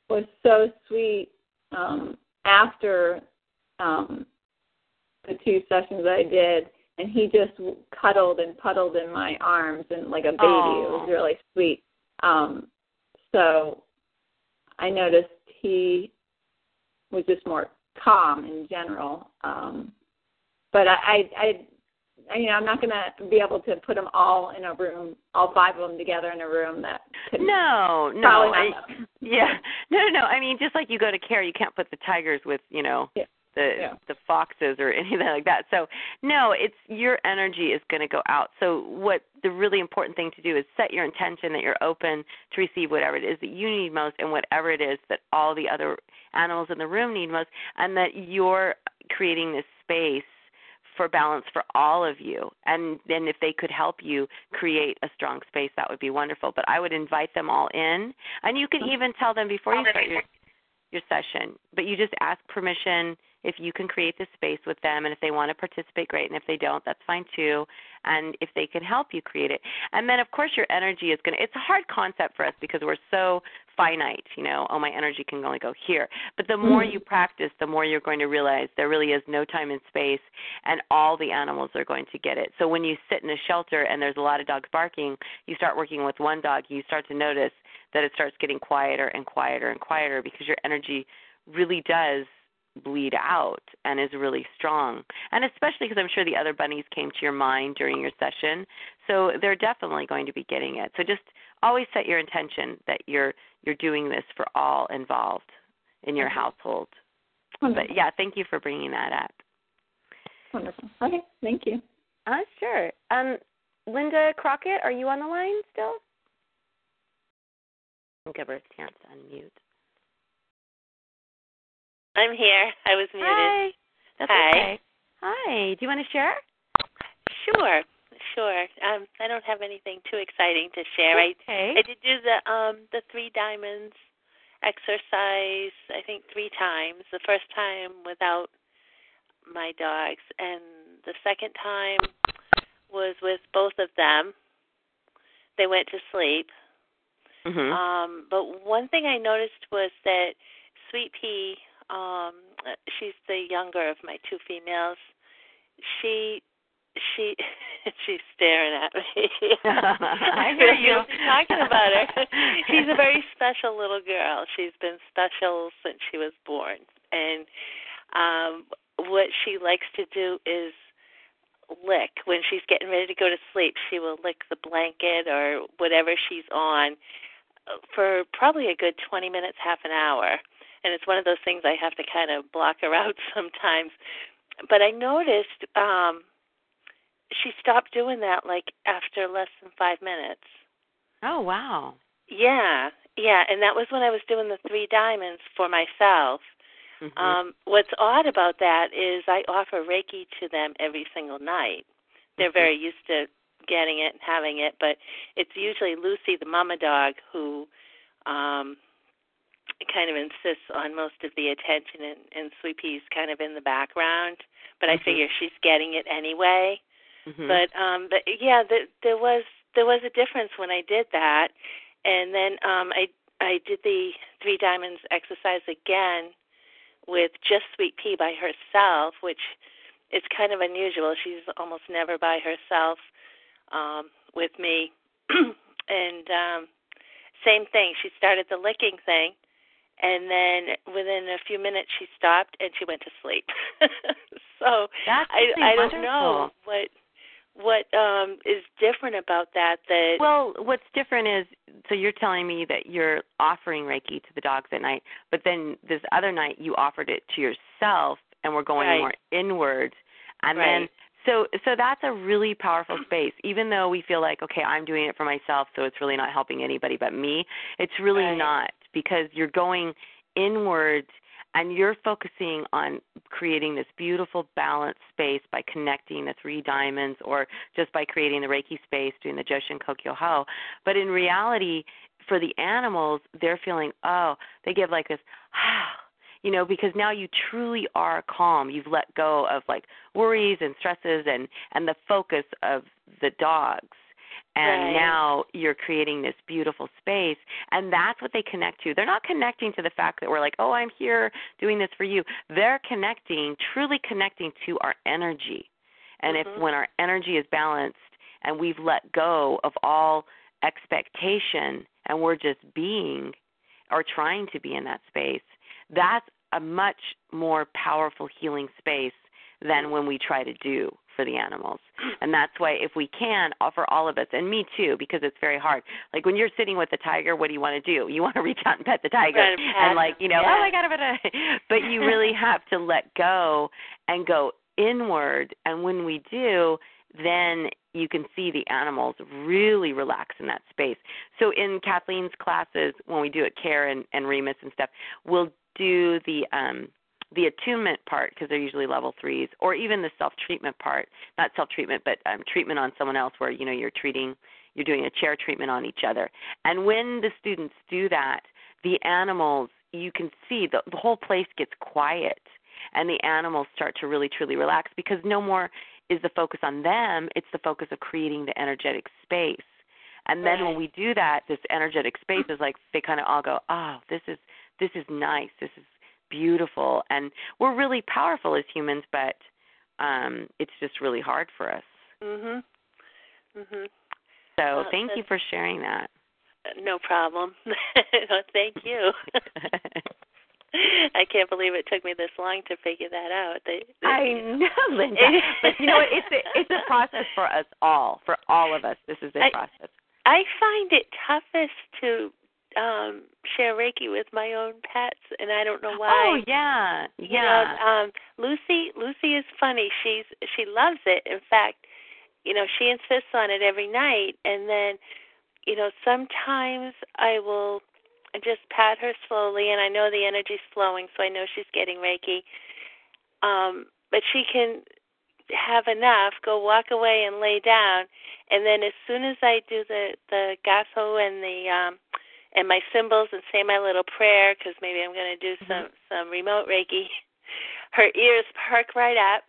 S5: was so sweet um, after um, the two sessions I did, and he just cuddled and puddled in my arms and like a baby. It was really sweet. Um, so I noticed he was just more calm in general. Um, but I, I, I, you know, I'm not going to be able to put them all in a room, all five of them together in a room. That could
S3: No, no. I-. Yeah. No, no, no. I mean, just like you go to care, you can't put the tigers with, you know,
S5: Yeah.
S3: The
S5: Yeah.
S3: the foxes or *laughs* anything like that. So, no, it's your energy is going to go out. So, what the really important thing to do is set your intention that you're open to receive whatever it is that you need most and whatever it is that all the other animals in the room need most and that you're creating this space for balance for all of you. And then if they could help you create a strong space, that would be wonderful. But I would invite them all in. And you can mm-hmm. even tell them before you start your your session, but you just ask permission if you can create this space with them and if they want to participate great and if they don't that's fine too and if they can help you create it. And then of course your energy is going to it's a hard concept for us because we're so finite you know oh my energy can only go here. But the more you mm-hmm. practice the more you're going to realize there really is no time and space and all the animals are going to get it. So when you sit in a shelter and there's a lot of dogs barking you start working with one dog you start to notice that it starts getting quieter and quieter and quieter because your energy really does bleed out and is really strong. And especially because I'm sure the other bunnies came to your mind during your session. So they're definitely going to be getting it. So just always set your intention that you're you're doing this for all involved in your household.
S5: Wonderful.
S3: But yeah, thank you for bringing that up.
S5: Wonderful. Okay, thank you.
S3: Uh, sure. Um, Linda Crockett, are you on the line still? I'll give her a chance to unmute.
S6: I'm here. I was muted.
S3: Hi. That's
S6: Hi.
S3: okay. Hi. Do you want to share?
S6: Sure, sure. Um, I don't have anything too exciting to share. I
S3: Okay.
S6: I did do the um the three diamonds exercise. I think three times. The first time without my dogs, and the second time was with both of them. They went to sleep.
S3: Mhm.
S6: Um, but one thing I noticed was that Sweet Pea, um, she's the younger of my two females. She, she, *laughs* she's staring at me. *laughs*
S3: I hear you.
S6: Talking about her. *laughs* she's a very special little girl. She's been special since she was born, and um, what she likes to do is lick when she's getting ready to go to sleep. She will lick the blanket or whatever she's on for probably a good 20 minutes, half an hour. And it's one of those things I have to kind of block her *laughs* out sometimes. But I noticed um she stopped doing that like after less than 5 minutes.
S3: Oh wow.
S6: Yeah. Yeah, and that was when I was doing the 3 diamonds for myself.
S3: Mhm.
S6: Um what's odd about that is I offer Reiki to them every single night. They're
S3: Mhm.
S6: very used to getting it and having it, but it's usually Lucy the mama dog who um kind of insists on most of the attention and, and Sweet Pea's kind of in the background. But I
S3: Mhm.
S6: figure she's getting it anyway.
S3: Mhm.
S6: But um but yeah, the, there was there was a difference when I did that. And then um I I did the three diamonds exercise again with just Sweet Pea by herself, which is kind of unusual. She's almost never by herself um with me. *clears throat* and um same thing. She started the licking thing and then within a few minutes she stopped and she went to sleep. *laughs* so
S3: That's
S6: I I don't know what what um is different about that that
S3: Well, what's different is so you're telling me that you're offering Reiki to the dogs at night, but then this other night you offered it to yourself and we're going
S6: Right.
S3: more inward. And
S6: Right.
S3: then so so that's a really powerful space. Even though we feel like, okay, I'm doing it for myself, so it's really not helping anybody but me, it's really
S6: Right.
S3: not because you're going inward and you're focusing on creating this beautiful balanced space by connecting the three diamonds or just by creating the reiki space doing the joshin kokyo ho but in reality for the animals they're feeling oh they give like this *sighs* ah, you know because now you truly are calm. You've let go of like worries and stresses and and the focus of the dogs. And
S6: Right.
S3: now you're creating this beautiful space and that's what they connect to. They're not connecting to the fact that we're like oh i'm here doing this for you. They're connecting truly connecting to our energy. And
S6: Mhm.
S3: if when our energy is balanced and we've let go of all expectation and we're just being or trying to be in that space that's a much more powerful healing space than when we try to do for the animals. And that's why if we can offer all of us and me too because it's very hard. Like when you're sitting with the tiger, what do you want to do? You want to reach out and pet the tiger
S6: pet
S3: and like, you know, oh,
S6: yeah.
S3: oh my god, but but you really *laughs* have to let go and go inward and when we do, then you can see the animals really relax in that space. So in Kathleen's classes, when we do it, Care and, and Remus and stuff, we'll do the um, the attunement part because they're usually level threes, or even the self treatment part. Not self treatment, but um, treatment on someone else, where you know you're treating, you're doing a chair treatment on each other. And when the students do that, the animals, you can see the, the whole place gets quiet, and the animals start to really truly relax because no more is the focus on them; it's the focus of creating the energetic space. And then when we do that, this energetic space is like they kind of all go, "Oh, this is this is nice. This is beautiful." And we're really powerful as humans, but um it's just really hard for us.
S6: Mhm. Mhm.
S3: So,
S6: Well,
S3: thank you for sharing that.
S6: No problem. *laughs* no, thank you. *laughs* I can't believe it took me this long to figure that out. They, they,
S3: I *laughs* know, Linda. but you know what? It's a it's a process for us all. For all of us, this is a
S6: I-
S3: process.
S6: I find it toughest to um share Reiki with my own pets, and I don't know why.
S3: Oh yeah,
S6: You
S3: yeah.
S6: know, um Lucy Lucy is funny. She's she loves it. In fact, you know, she insists on it every night and then you know, sometimes I will just pat her slowly and I know the energy's flowing so I know she's getting Reiki. Um but she can have enough, go walk away and lay down and then as soon as I do the the gasho and the um and my symbols and say my little prayer because maybe I'm going to do some mm-hmm. some remote reiki. *laughs* Her ears perk right up.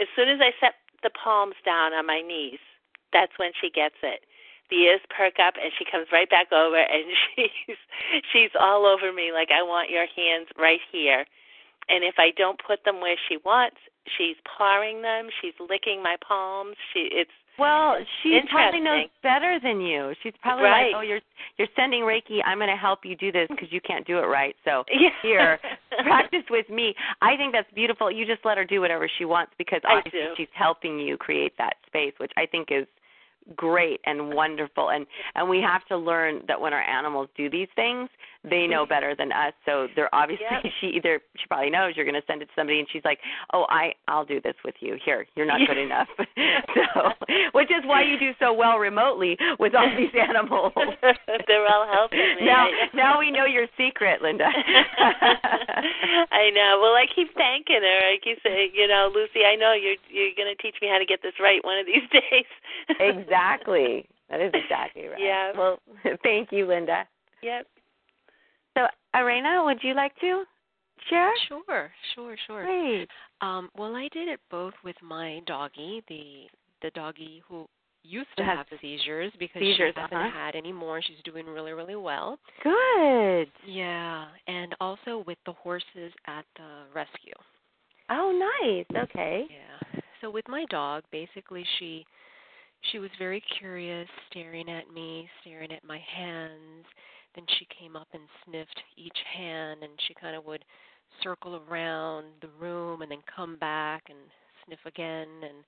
S6: As soon as I set the palms down on my knees, that's when she gets it. The ears perk up and she comes right back over *laughs* and she's she's all over me like I want your hands right here. And if I don't put them where she wants, she's pawing them, she's licking my palms. She it's
S3: Well, she probably knows better than you. She's probably
S6: Right.
S3: like, "Oh, you're you're sending Reiki. I'm going to help you do this because you can't do it right. So *laughs*
S6: Yeah.
S3: here, practice with me." I think that's beautiful. You just let her do whatever she wants because obviously she's helping you create that space, which I think is great and wonderful. And and we have to learn that when our animals do these things, they know mm-hmm. better than us. So they're obviously
S6: Yep. *laughs*
S3: she either she probably knows you're going to send it to somebody, and she's like, "Oh, I I'll do this with you. Here, you're not good *laughs* enough." *laughs* so, which is why you do so well remotely with all these animals.
S6: They're all helping me.
S3: Now, now we know your secret, Linda.
S6: I know. Well, I keep thanking her. I keep saying, you know, Lucy, I know you're you're going to teach me how to get this right one of these days.
S3: exactly. That is exactly right.
S6: Yeah.
S3: Well, *laughs* thank you, Linda.
S6: Yep.
S3: So, Arena, would you like to share?
S7: Sure, sure, sure.
S3: Great.
S7: Um, well, I did it both with my doggie, the the doggie who used to
S3: Has
S7: have seizures because
S3: seizures,
S7: she hasn't
S3: uh-huh.
S7: had any more. She's doing really, really well.
S3: Good.
S7: Yeah, and also with the horses at the rescue.
S3: Oh, nice. Okay.
S7: Yeah. So with my dog, basically she she was very curious, staring at me, staring at my hands. Then she came up and sniffed each hand and she kind of would circle around the room and then come back and sniff again and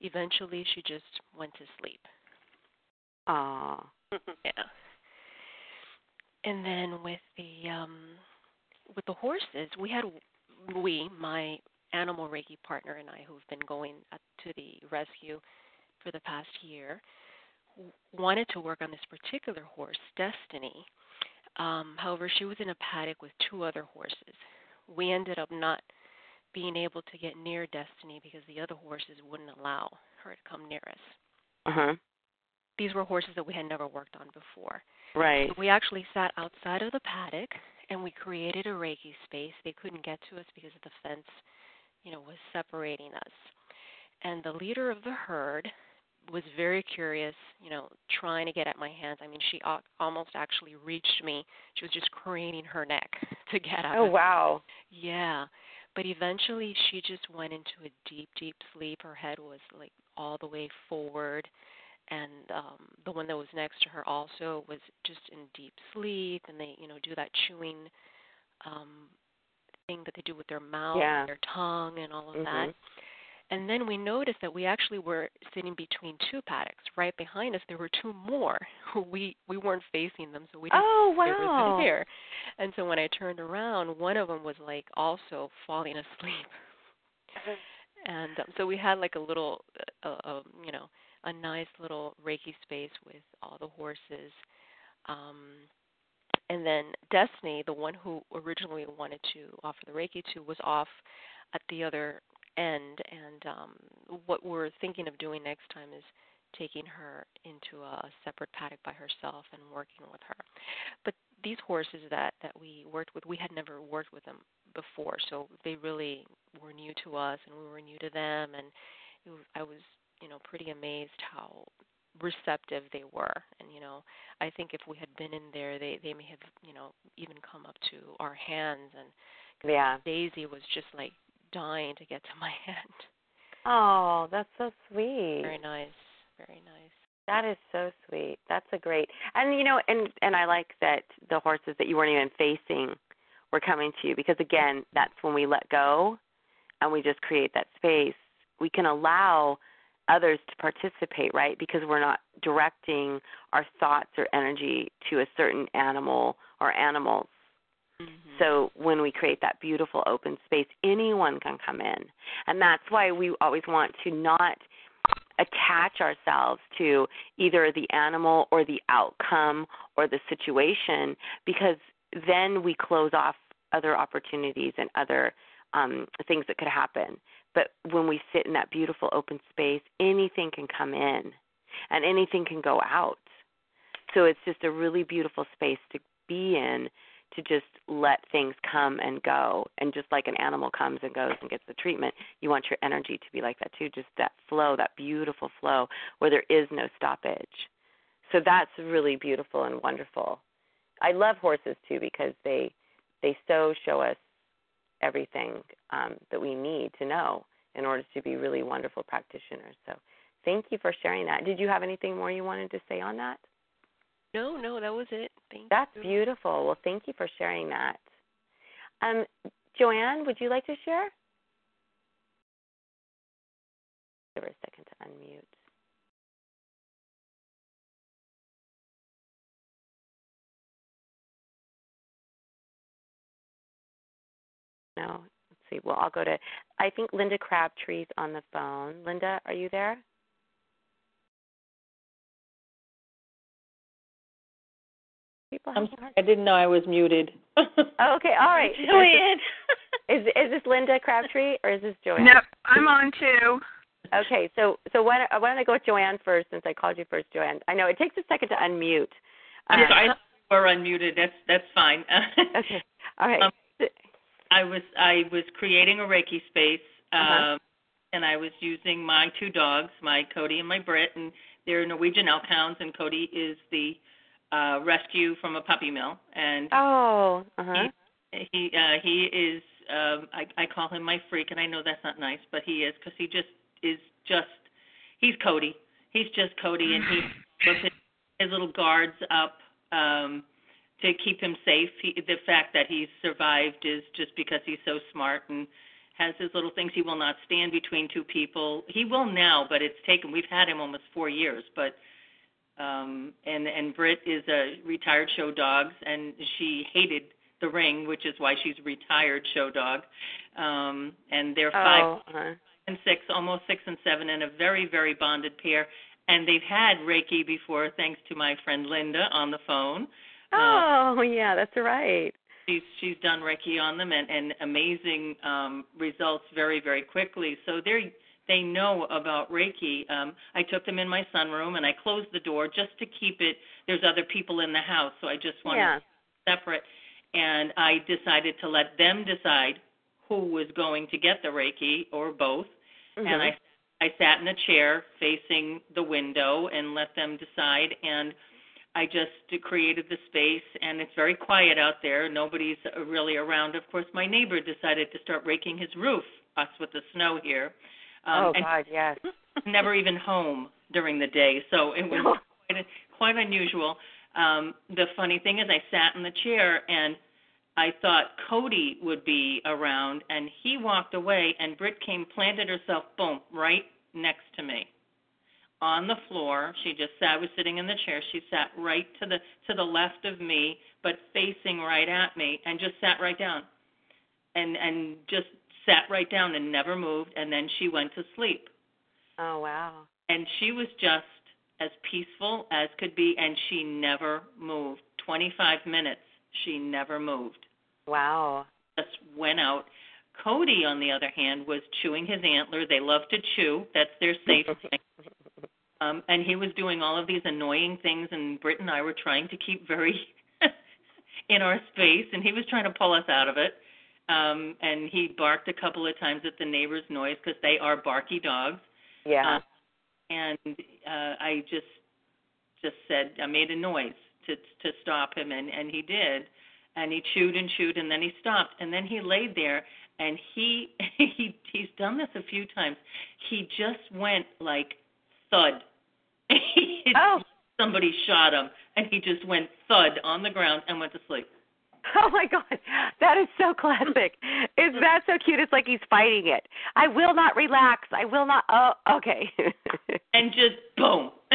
S7: eventually she just went to sleep.
S3: Aw. *laughs*
S7: Yeah. And then with the um with the horses, we had we, my animal Reiki partner and I who've been going to the rescue for the past year wanted to work on this particular horse, Destiny. Um, however, she was in a paddock with two other horses. We ended up not being able to get near Destiny because the other horses wouldn't allow her to come near us.
S3: Uh huh.
S7: These were horses that we had never worked on before.
S3: Right.
S7: So we actually sat outside of the paddock and we created a Reiki space. They couldn't get to us because the fence, you know, was separating us. And the leader of the herd was very curious, you know, trying to get at my hands. I mean, she al- almost actually reached me. She was just craning her neck *laughs* to get at
S3: Oh, wow.
S7: Yeah. But eventually she just went into a deep, deep sleep. Her head was like all the way forward. And um the one that was next to her also was just in deep sleep and they, you know, do that chewing um thing that they do with their mouth,
S3: Yeah.
S7: their tongue and all of
S3: Mhm.
S7: that. And then we noticed that we actually were sitting between two paddocks. Right behind us, there were two more. *laughs* We we weren't facing them, so we didn't
S3: Oh
S7: they were
S3: wow.
S7: there. And so when I turned around, one of them was like also falling asleep. *laughs* and um, so we had like a little, uh, uh, you know, a nice little Reiki space with all the horses. Um, and then Destiny, the one who originally wanted to offer the Reiki to, was off at the other end. And um, what we're thinking of doing next time is taking her into a separate paddock by herself and working with her. But these horses that that we worked with, we had never worked with them before, so they really were new to us, and we were new to them. And it was, I was, you know, pretty amazed how receptive they were. And you know, I think if we had been in there, they they may have, you know, even come up to our hands. And
S3: Yeah.
S7: Daisy was just like dying to get to my *laughs* hand.
S3: Oh, that's so sweet.
S7: Very nice, very nice.
S3: That is so sweet. That's a great. And you know, and and I like that the horses that you weren't even facing were coming to you because again, that's when we let go and we just create that space. We can allow others to participate, right? Because we're not directing our thoughts or energy to a certain animal or animals. So when we create that beautiful open space, anyone can come in. And that's why we always want to not attach ourselves to either the animal or the outcome or the situation because then we close off other opportunities and other um, things that could happen. But when we sit in that beautiful open space, anything can come in and anything can go out. So it's just a really beautiful space to be in to just let things come and go. And just like an animal comes and goes and gets the treatment, you want your energy to be like that too, just that flow, that beautiful flow where there is no stoppage. So that's really beautiful and wonderful. I love horses too because they they so show us everything um, that we need to know in order to be really wonderful practitioners. So thank you for sharing that. Did you have anything more you wanted to say on that?
S7: No, no, that was it. Thank
S3: That's
S7: you.
S3: beautiful. Well, thank you for sharing that. Um, Joanne, would you like to share? Give her a second to unmute. No. Let's see. Well, I'll go to. I think Linda Crabtree's on the phone. Linda, are you there? People
S8: I'm
S3: having a hard-
S8: sorry, I didn't know I was muted.
S3: Oh, *laughs* okay, all right. *laughs*
S6: Joanne.
S3: Is is this Linda Crabtree or is this Joanne?
S9: Nope, I'm on too.
S3: Okay, so so why don't, why don't I go with Joanne first since I called you first, Joanne? I know it takes a second to unmute.
S10: I'm sorry, I were unmuted. That's that's fine. *laughs*
S3: Okay, all right.
S10: Um, I was I was creating a Reiki space, um,
S3: Uh-huh.
S10: and I was using my two dogs, my Cody and my Brit, and they're Norwegian elk hounds, and Cody is the uh, rescue from a puppy mill, and
S3: oh, uh huh.
S10: he uh, he is um, I, I call him my freak, and I know that's not nice, but he is because he just is just he's Cody. He's just Cody, and he *laughs* puts his, his little guards up um, to keep him safe. He, the fact that he's survived is just because he's so smart and has his little things. He will not stand between two people. He will now, but it's taken. We've had him almost four years, but um and and Britt is a retired show dog and she hated the ring which is why she's a retired show dog um and they're five
S3: Oh, uh-huh.
S10: and six almost six and seven and a very very bonded pair and they've had reiki before thanks to my friend linda on the phone Uh,
S3: Oh, yeah, that's right.
S10: she's she's done reiki on them and and amazing um results very very quickly so they're they know about reiki um i took them in my sunroom and i closed the door just to keep it there's other people in the house so i just wanted
S3: Yeah.
S10: separate and i decided to let them decide who was going to get the reiki or both and
S3: Mhm.
S10: i i sat in a chair facing the window and let them decide and I just created the space, and it's very quiet out there. Nobody's really around. Of course, my neighbor decided to start raking his roof, us with the snow here. Um,
S3: oh God, yes. *laughs*
S10: never even home during the day, so it was quite, quite unusual. Um, the funny thing is, I sat in the chair and I thought Cody would be around, and he walked away, and Britt came, planted herself, boom, right next to me, on the floor. She just sat. I was sitting in the chair. She sat right to the to the left of me, but facing right at me, and just sat right down, and and just sat right down and never moved. And then she went to sleep.
S3: Oh wow.
S10: And she was just as peaceful as could be, and she never moved. 25 minutes, she never moved.
S3: Wow.
S10: Just went out. Cody, on the other hand, was chewing his antler. They love to chew. That's their safe *laughs* thing. Um, and he was doing all of these annoying things, and Britt and I were trying to keep very *laughs* in our space, and he was trying to pull us out of it. Um, and he barked a couple of times at the neighbors' noise because they are barky dogs.
S3: Yeah.
S10: Uh, and uh, I just just said I made a noise to to stop him, and and he did, and he chewed and chewed, and then he stopped, and then he laid there, and he *laughs* he he's done this a few times. He just went like thud. *laughs*
S3: oh.
S10: Somebody shot him, and he just went thud on the ground and went to sleep. *laughs*
S3: Oh my god, that is so classic. Is that so cute? It's like he's fighting it. I will not relax. I will not. Oh, okay. *laughs*
S10: and just boom. *laughs*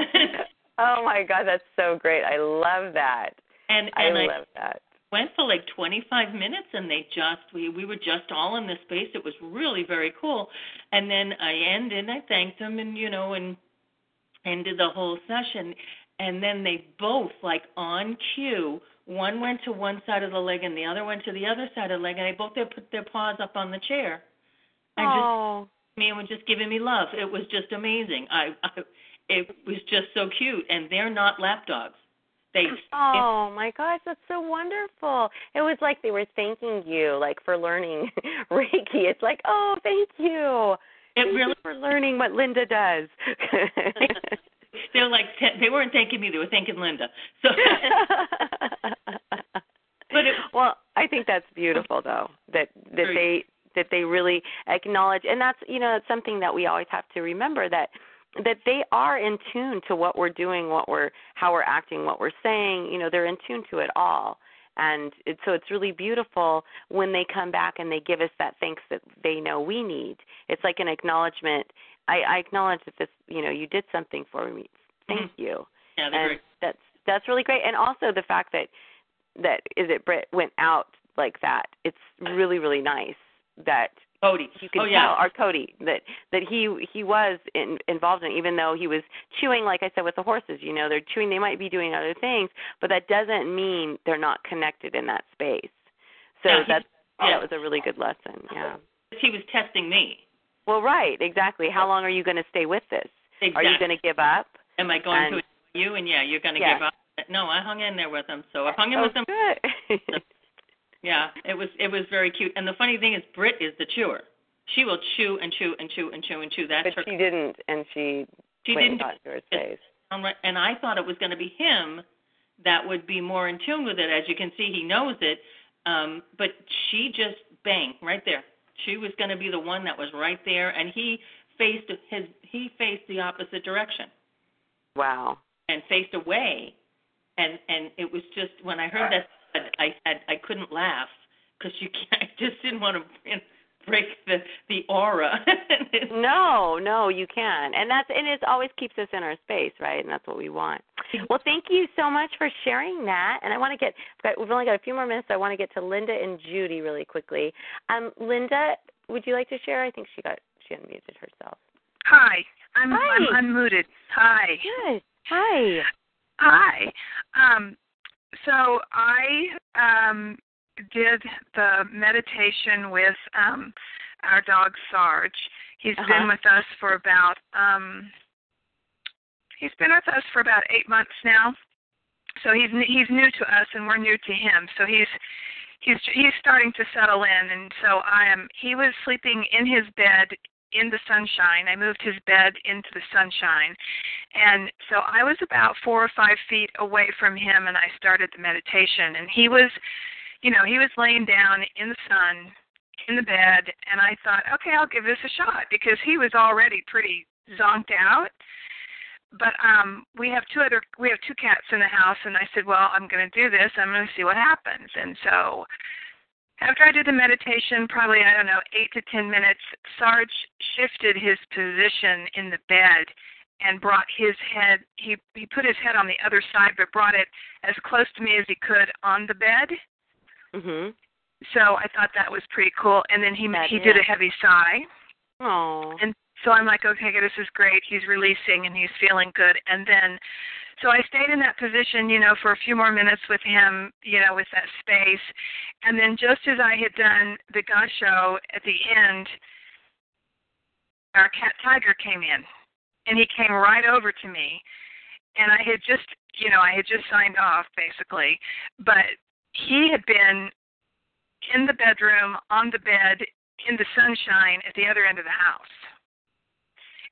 S3: oh my god, that's so great. I love that.
S10: And and
S3: I
S10: and
S3: love that.
S10: Went for like 25 minutes, and they just we we were just all in this space. It was really very cool. And then I ended. I thanked them, and you know, and ended the whole session. And then they both like on cue one went to one side of the leg and the other went to the other side of the leg, and they both they put their paws up on the chair and
S3: oh.
S10: just me and were just giving me love. It was just amazing. I, I it was just so cute, and they're not lap dogs. They *laughs*
S3: Oh my gosh, that's so wonderful. It was like they were thanking you like for learning *laughs* Reiki. It's like, "Oh, thank you."
S10: It
S3: thank
S10: really
S3: you for learning what Linda does. *laughs*
S10: they're like they weren't thanking me; they were thanking Linda. So, *laughs* but it,
S3: well, I think that's beautiful though that that they that they really acknowledge, and that's you know it's something that we always have to remember that that they are in tune to what we're doing, what we're how we're acting, what we're saying. You know, they're in tune to it all. And it, so it's really beautiful when they come back and they give us that thanks that they know we need. It's like an acknowledgement. I, I acknowledge that this, you know, you did something for me. Thank
S10: mm-hmm.
S3: you.
S10: Yeah,
S3: and
S10: great.
S3: that's that's really great. And also the fact that that is it Brit went out like that. It's really really nice that
S10: Cody.
S3: you can
S10: oh, yeah.
S3: tell, or Cody, that that he he was in, involved in, even though he was chewing, like I said, with the horses. You know, they're chewing. They might be doing other things, but that doesn't mean they're not connected in that space. So
S10: Yeah,
S3: that's
S10: yeah.
S3: that was a really good lesson. Yeah.
S10: He was testing me.
S3: Well, right, exactly. How long are you going to stay with this?
S10: Exactly.
S3: Are you going to give up?
S10: Am I going
S3: and-
S10: to you? And yeah, you're going to
S3: Yeah.
S10: give up. No, I hung in there with him. So I hung in
S3: oh,
S10: with him.
S3: good. *laughs*
S10: Yeah, it was it was very cute. And the funny thing is, Britt is the chewer. She will chew and chew and chew and chew and chew. That's
S3: but
S10: her.
S3: she didn't, and she
S10: She didn't
S3: and got to
S10: And I thought it was going to be him that would be more in tune with it. As you can see, he knows it. Um, but she just bang right there. She was going to be the one that was right there, and he faced his he faced the opposite direction
S3: Wow.
S10: and faced away. And and it was just when I heard that, I had I couldn't laugh because you can't. *laughs* I just didn't want to you know, break the the aura. *laughs*
S3: No, no, you can, and that's and it always keeps us in our space, right? And that's what we want. Well, thank you so much for sharing that. And I want to get we've only got a few more minutes. So I want to get to Linda and Judy really quickly. Um, Linda, would you like to share? I think she got she unmuted herself.
S8: Hi, I'm
S3: Hi.
S8: I'm unmuted. Hi.
S3: Good. Hi.
S8: Hi. Um, so I um, did the meditation with um, our dog Sarge. He's
S3: Uh-huh.
S8: been with us for about um, he's been with us for about eight months now. So he's he's new to us and we're new to him. So he's he's he's starting to settle in and so I am he was sleeping in his bed in the sunshine. I moved his bed into the sunshine. And so I was about four or five feet away from him and I started the meditation. And he was, you know, he was laying down in the sun in the bed. And I thought, okay, I'll give this a shot because he was already pretty zonked out. But um we have two other we have two cats in the house and I said, well, I'm going to do this. I'm going to see what happens. And so After I did the meditation, probably I don't know eight to ten minutes, Sarge shifted his position in the bed and brought his head. He he put his head on the other side, but brought it as close to me as he could on the bed.
S3: Mhm.
S8: So I thought that was pretty cool. And then he
S3: That
S8: he
S3: is.
S8: did a heavy sigh.
S3: Oh.
S8: And so I'm like, okay, this is great. He's releasing and he's feeling good. And then, so I stayed in that position, you know, for a few more minutes with him, you know, with that space. And then just as I had done the gasho at the end, our cat Tiger came in, and he came right over to me. And I had just, you know, I had just signed off basically, but he had been in the bedroom, on the bed, in the sunshine at the other end of the house.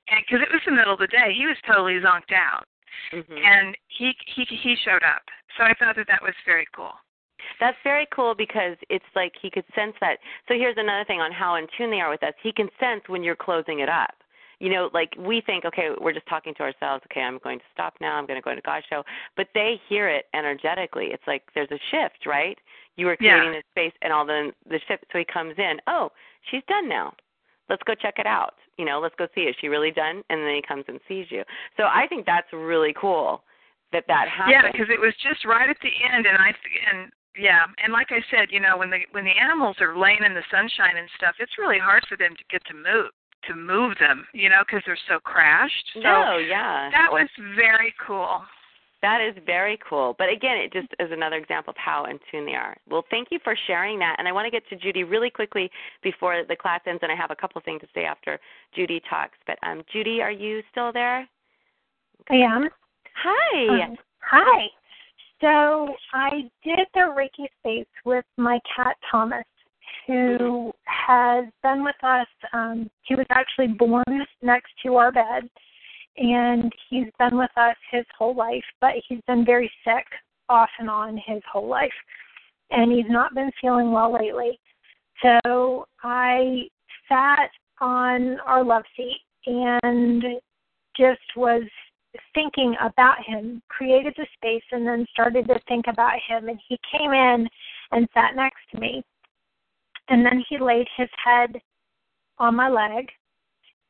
S8: And because it was the middle of the day, he was totally zonked out,
S3: Mhm.
S8: and he he he showed up. So I thought that that was very cool.
S3: That's very cool because it's like he could sense that. So here's another thing on how in tune they are with us. He can sense when you're closing it up. You know, like we think, okay, we're just talking to ourselves. Okay, I'm going to stop now. I'm going to go into gasho. But they hear it energetically. It's like there's a shift, right? You were
S8: Yeah.
S3: creating this space, and all the the shift. So he comes in. Oh, she's done now. Let's go check it out. You know, let's go see. Is she really done? And then he comes and sees you. So I think that's really cool that that happens.
S8: Yeah, because it was just right at the end, and I and yeah, and like I said, you know, when the when the animals are laying in the sunshine and stuff, it's really hard for them to get to move to move them, you know, because they're so crashed. So
S3: no, yeah.
S8: that was very cool.
S3: That is very cool. But again, it just is another example of how in tune they are. Well, thank you for sharing that. And I want to get to Judy really quickly before the class ends, and I have a couple things to say after Judy talks. But um, Judy, are you still there?
S9: I am.
S3: Hi.
S9: Um, hi. So I did the Reiki space with my cat Thomas, who has been with us. Um, he was actually born next to our bed, and he's been with us his whole life. But he's been very sick off and on his whole life, and he's not been feeling well lately. So I sat on our love seat and just was thinking about him, created the space, and then started to think about him. And he came in and sat next to me. And then he laid his head on my leg.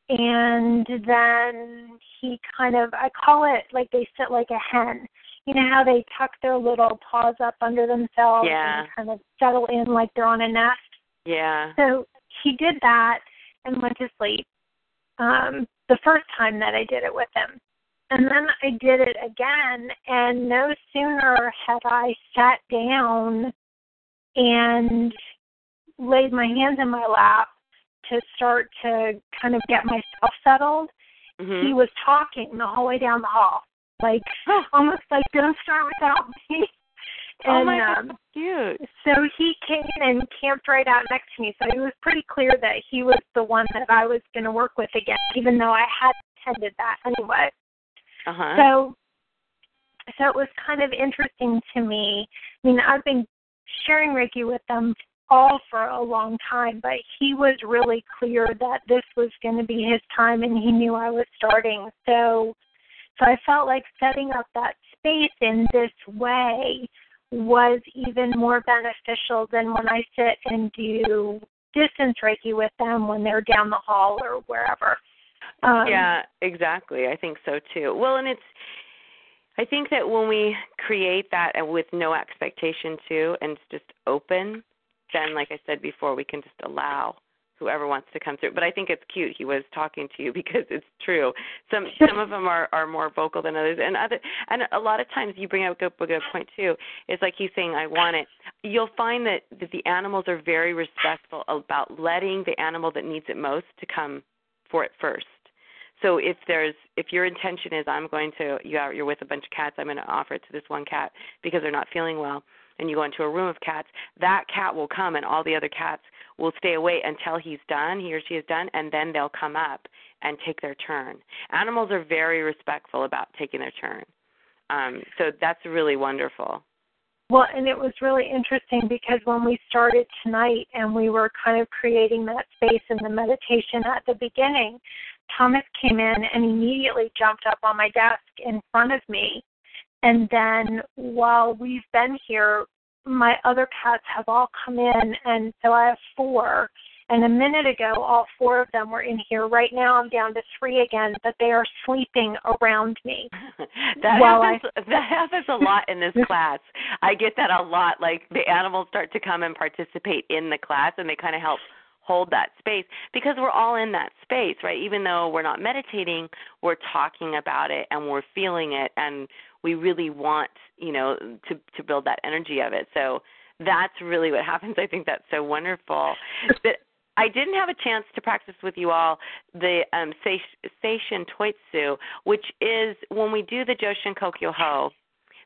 S9: And then he kind of, I call it like they sit like a hen. You know how they tuck their little paws up under themselves
S3: Yeah.
S9: and kind of settle in like they're on a nest?
S3: Yeah.
S9: So he did that and went to sleep um, the first time that I did it with him. And then I did it again, and no sooner had I sat down and laid my hands in my lap to start to kind of get myself settled,
S3: Mhm.
S9: he was talking the whole way down the hall, like almost like "Don't start without me."
S3: oh
S9: And,
S3: my God,
S9: um,
S3: that's cute.
S9: so he came and camped right out next to me. So it was pretty clear that he was the one that I was going to work with again, even though I had intended that anyway.
S3: Uh huh.
S9: So, so it was kind of interesting to me. I mean, I've been sharing Reiki with them all for a long time, but he was really clear that this was going to be his time, and he knew I was starting. So, so I felt like setting up that space in this way was even more beneficial than when I sit and do distance Reiki with them when they're down the hall or wherever. Um,
S3: yeah, exactly. I think so too. Well, and it's I think that when we create that with no expectation too and it's just open, then like I said before, we can just allow whoever wants to come through. But I think it's cute he was talking to you *laughs* because it's true. Some *laughs* some of them are are more vocal than others and other and a lot of times you bring up a good, a good point too. It's like he's saying I want it. You'll find that, that the animals are very respectful about letting the animal that needs it most to come for it first. So if there's if your intention is I'm going to you are, you're with a bunch of cats, I'm going to offer it to this one cat because they're not feeling well, and you go into a room of cats, that cat will come and all the other cats will stay away until he's done, he or she is done, and then they'll come up and take their turn. Animals are very respectful about taking their turn. Um, so that's really wonderful.
S9: Well, and it was really interesting because when we started tonight and we were kind of creating that space in the meditation at the beginning, Thomas came in and immediately jumped up on my desk in front of me. And then while we've been here my other cats have all come in, and so I have four. And a minute ago, all four of them were in here. Right now, I'm down to three again, but they are sleeping around me. *laughs*
S3: that happens. That happens a lot in this *laughs* class. I get that a lot. Like the animals start to come and participate in the class, and they kind of help hold that space because we're all in that space, right? Even though we're not meditating, we're talking about it and we're feeling it, and we really want, you know, to to build that energy of it. So that's really what happens. I think that's so wonderful. But I didn't have a chance to practice with you all the um, Seishin Toitsu, which is when we do the Joshin Kokyo Ho.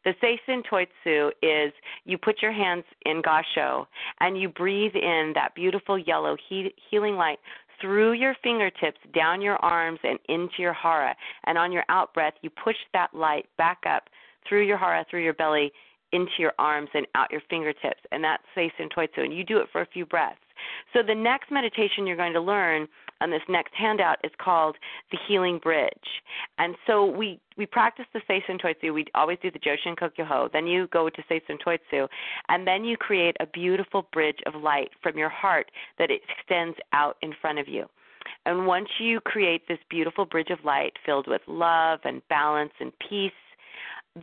S3: The Seishin Toitsu is you put your hands in Gasho and you breathe in that beautiful yellow he- healing light through your fingertips, down your arms, and into your hara. And on your out breath, you push that light back up through your hara, through your belly, into your arms, and out your fingertips. And that's Seishin Toitsu. And you do it for a few breaths. So the next meditation you're going to learn on this next handout is called the Healing Bridge. And so we we practice the Seishin Toitsu. We always do the Joshin Kokyu Then you go to Seishin Toitsu, and then you create a beautiful bridge of light from your heart that extends out in front of you. And once you create this beautiful bridge of light filled with love and balance and peace,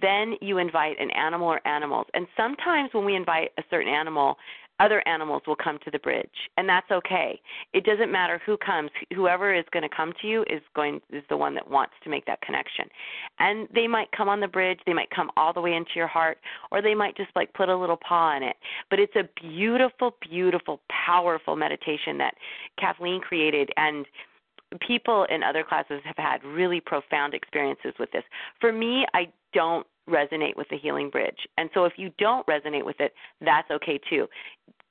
S3: then you invite an animal or animals. And sometimes when we invite a certain animal, other animals will come to the bridge and that's okay. It doesn't matter who comes. Whoever is going to come to you is going is the one that wants to make that connection. And they might come on the bridge they might come all the way into your heart or they might just like put a little paw in it. But it's a beautiful beautiful powerful meditation that kathleen created and people in other classes have had really profound experiences with this. For me i don't resonate with the healing bridge. And so if you don't resonate with it, that's okay too.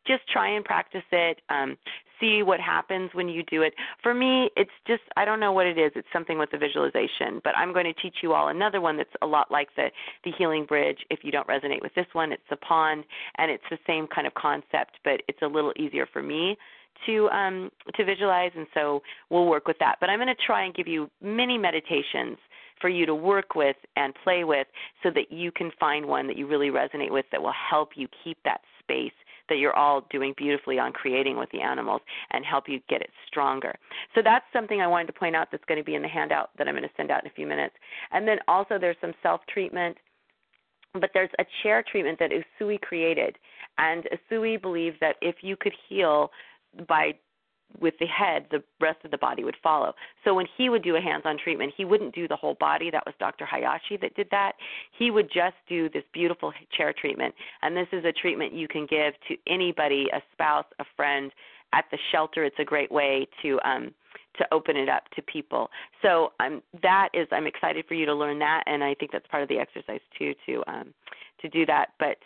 S3: Just try and practice it. Um, see what happens when you do it. For me, it's just I don't know what it is. It's something with the visualization. But I'm going to teach you all another one that's a lot like the the healing bridge. If you don't resonate with this one, it's the pond, and it's the same kind of concept, but it's a little easier for me to um to visualize and so we'll work with that but i'm going to try and give you many meditations for you to work with and play with so that you can find one that you really resonate with that will help you keep that space that you're all doing beautifully on creating with the animals and help you get it stronger. So that's something I wanted to point out that's going to be in the handout that I'm going to send out in a few minutes. And then also there's some self treatment but there's a chair treatment that Usui created. And Usui believed that if you could heal by with the head, the rest of the body would follow. So when he would do a hands-on treatment, he wouldn't do the whole body. That was Dr. Hayashi that did that. He would just do this beautiful chair treatment, and this is a treatment you can give to anybody, a spouse, a friend, at the shelter. It's a great way to um, to open it up to people. So um, that is, I'm excited for you to learn that, and I think that's part of the exercise too to um, to do that. But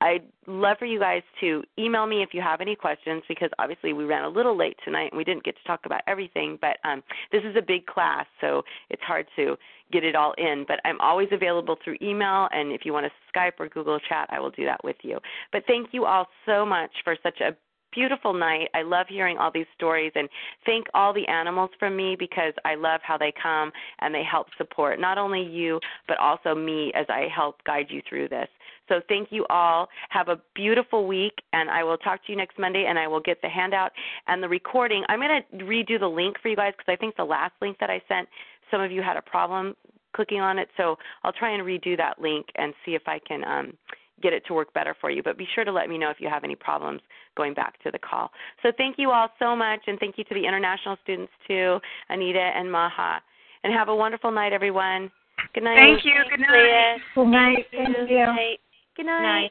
S3: I'd love for you guys to email me if you have any questions because obviously we ran a little late tonight and we didn't get to talk about everything. But um, this is a big class, so it's hard to get it all in. But I'm always available through email, and if you want to Skype or Google Chat, I will do that with you. But thank you all so much for such a beautiful night. I love hearing all these stories and thank all the animals from me because I love how they come and they help support not only you but also me as I help guide you through this. So thank you all. Have a beautiful week, and I will talk to you next Monday, and I will get the handout and the recording. I'm going to redo the link for you guys because I think the last link that I sent, some of you had a problem clicking on it. So I'll try and redo that link and see if I can um, get it to work better for you. But be sure to let me know if you have any problems going back to the call. So thank you all so much, and thank you to the international students too, Anita and Maha. And have a wonderful night, everyone. Good night.
S8: Thank you. Good night.
S9: Good night. Thank you.
S6: Good night.
S3: Good night.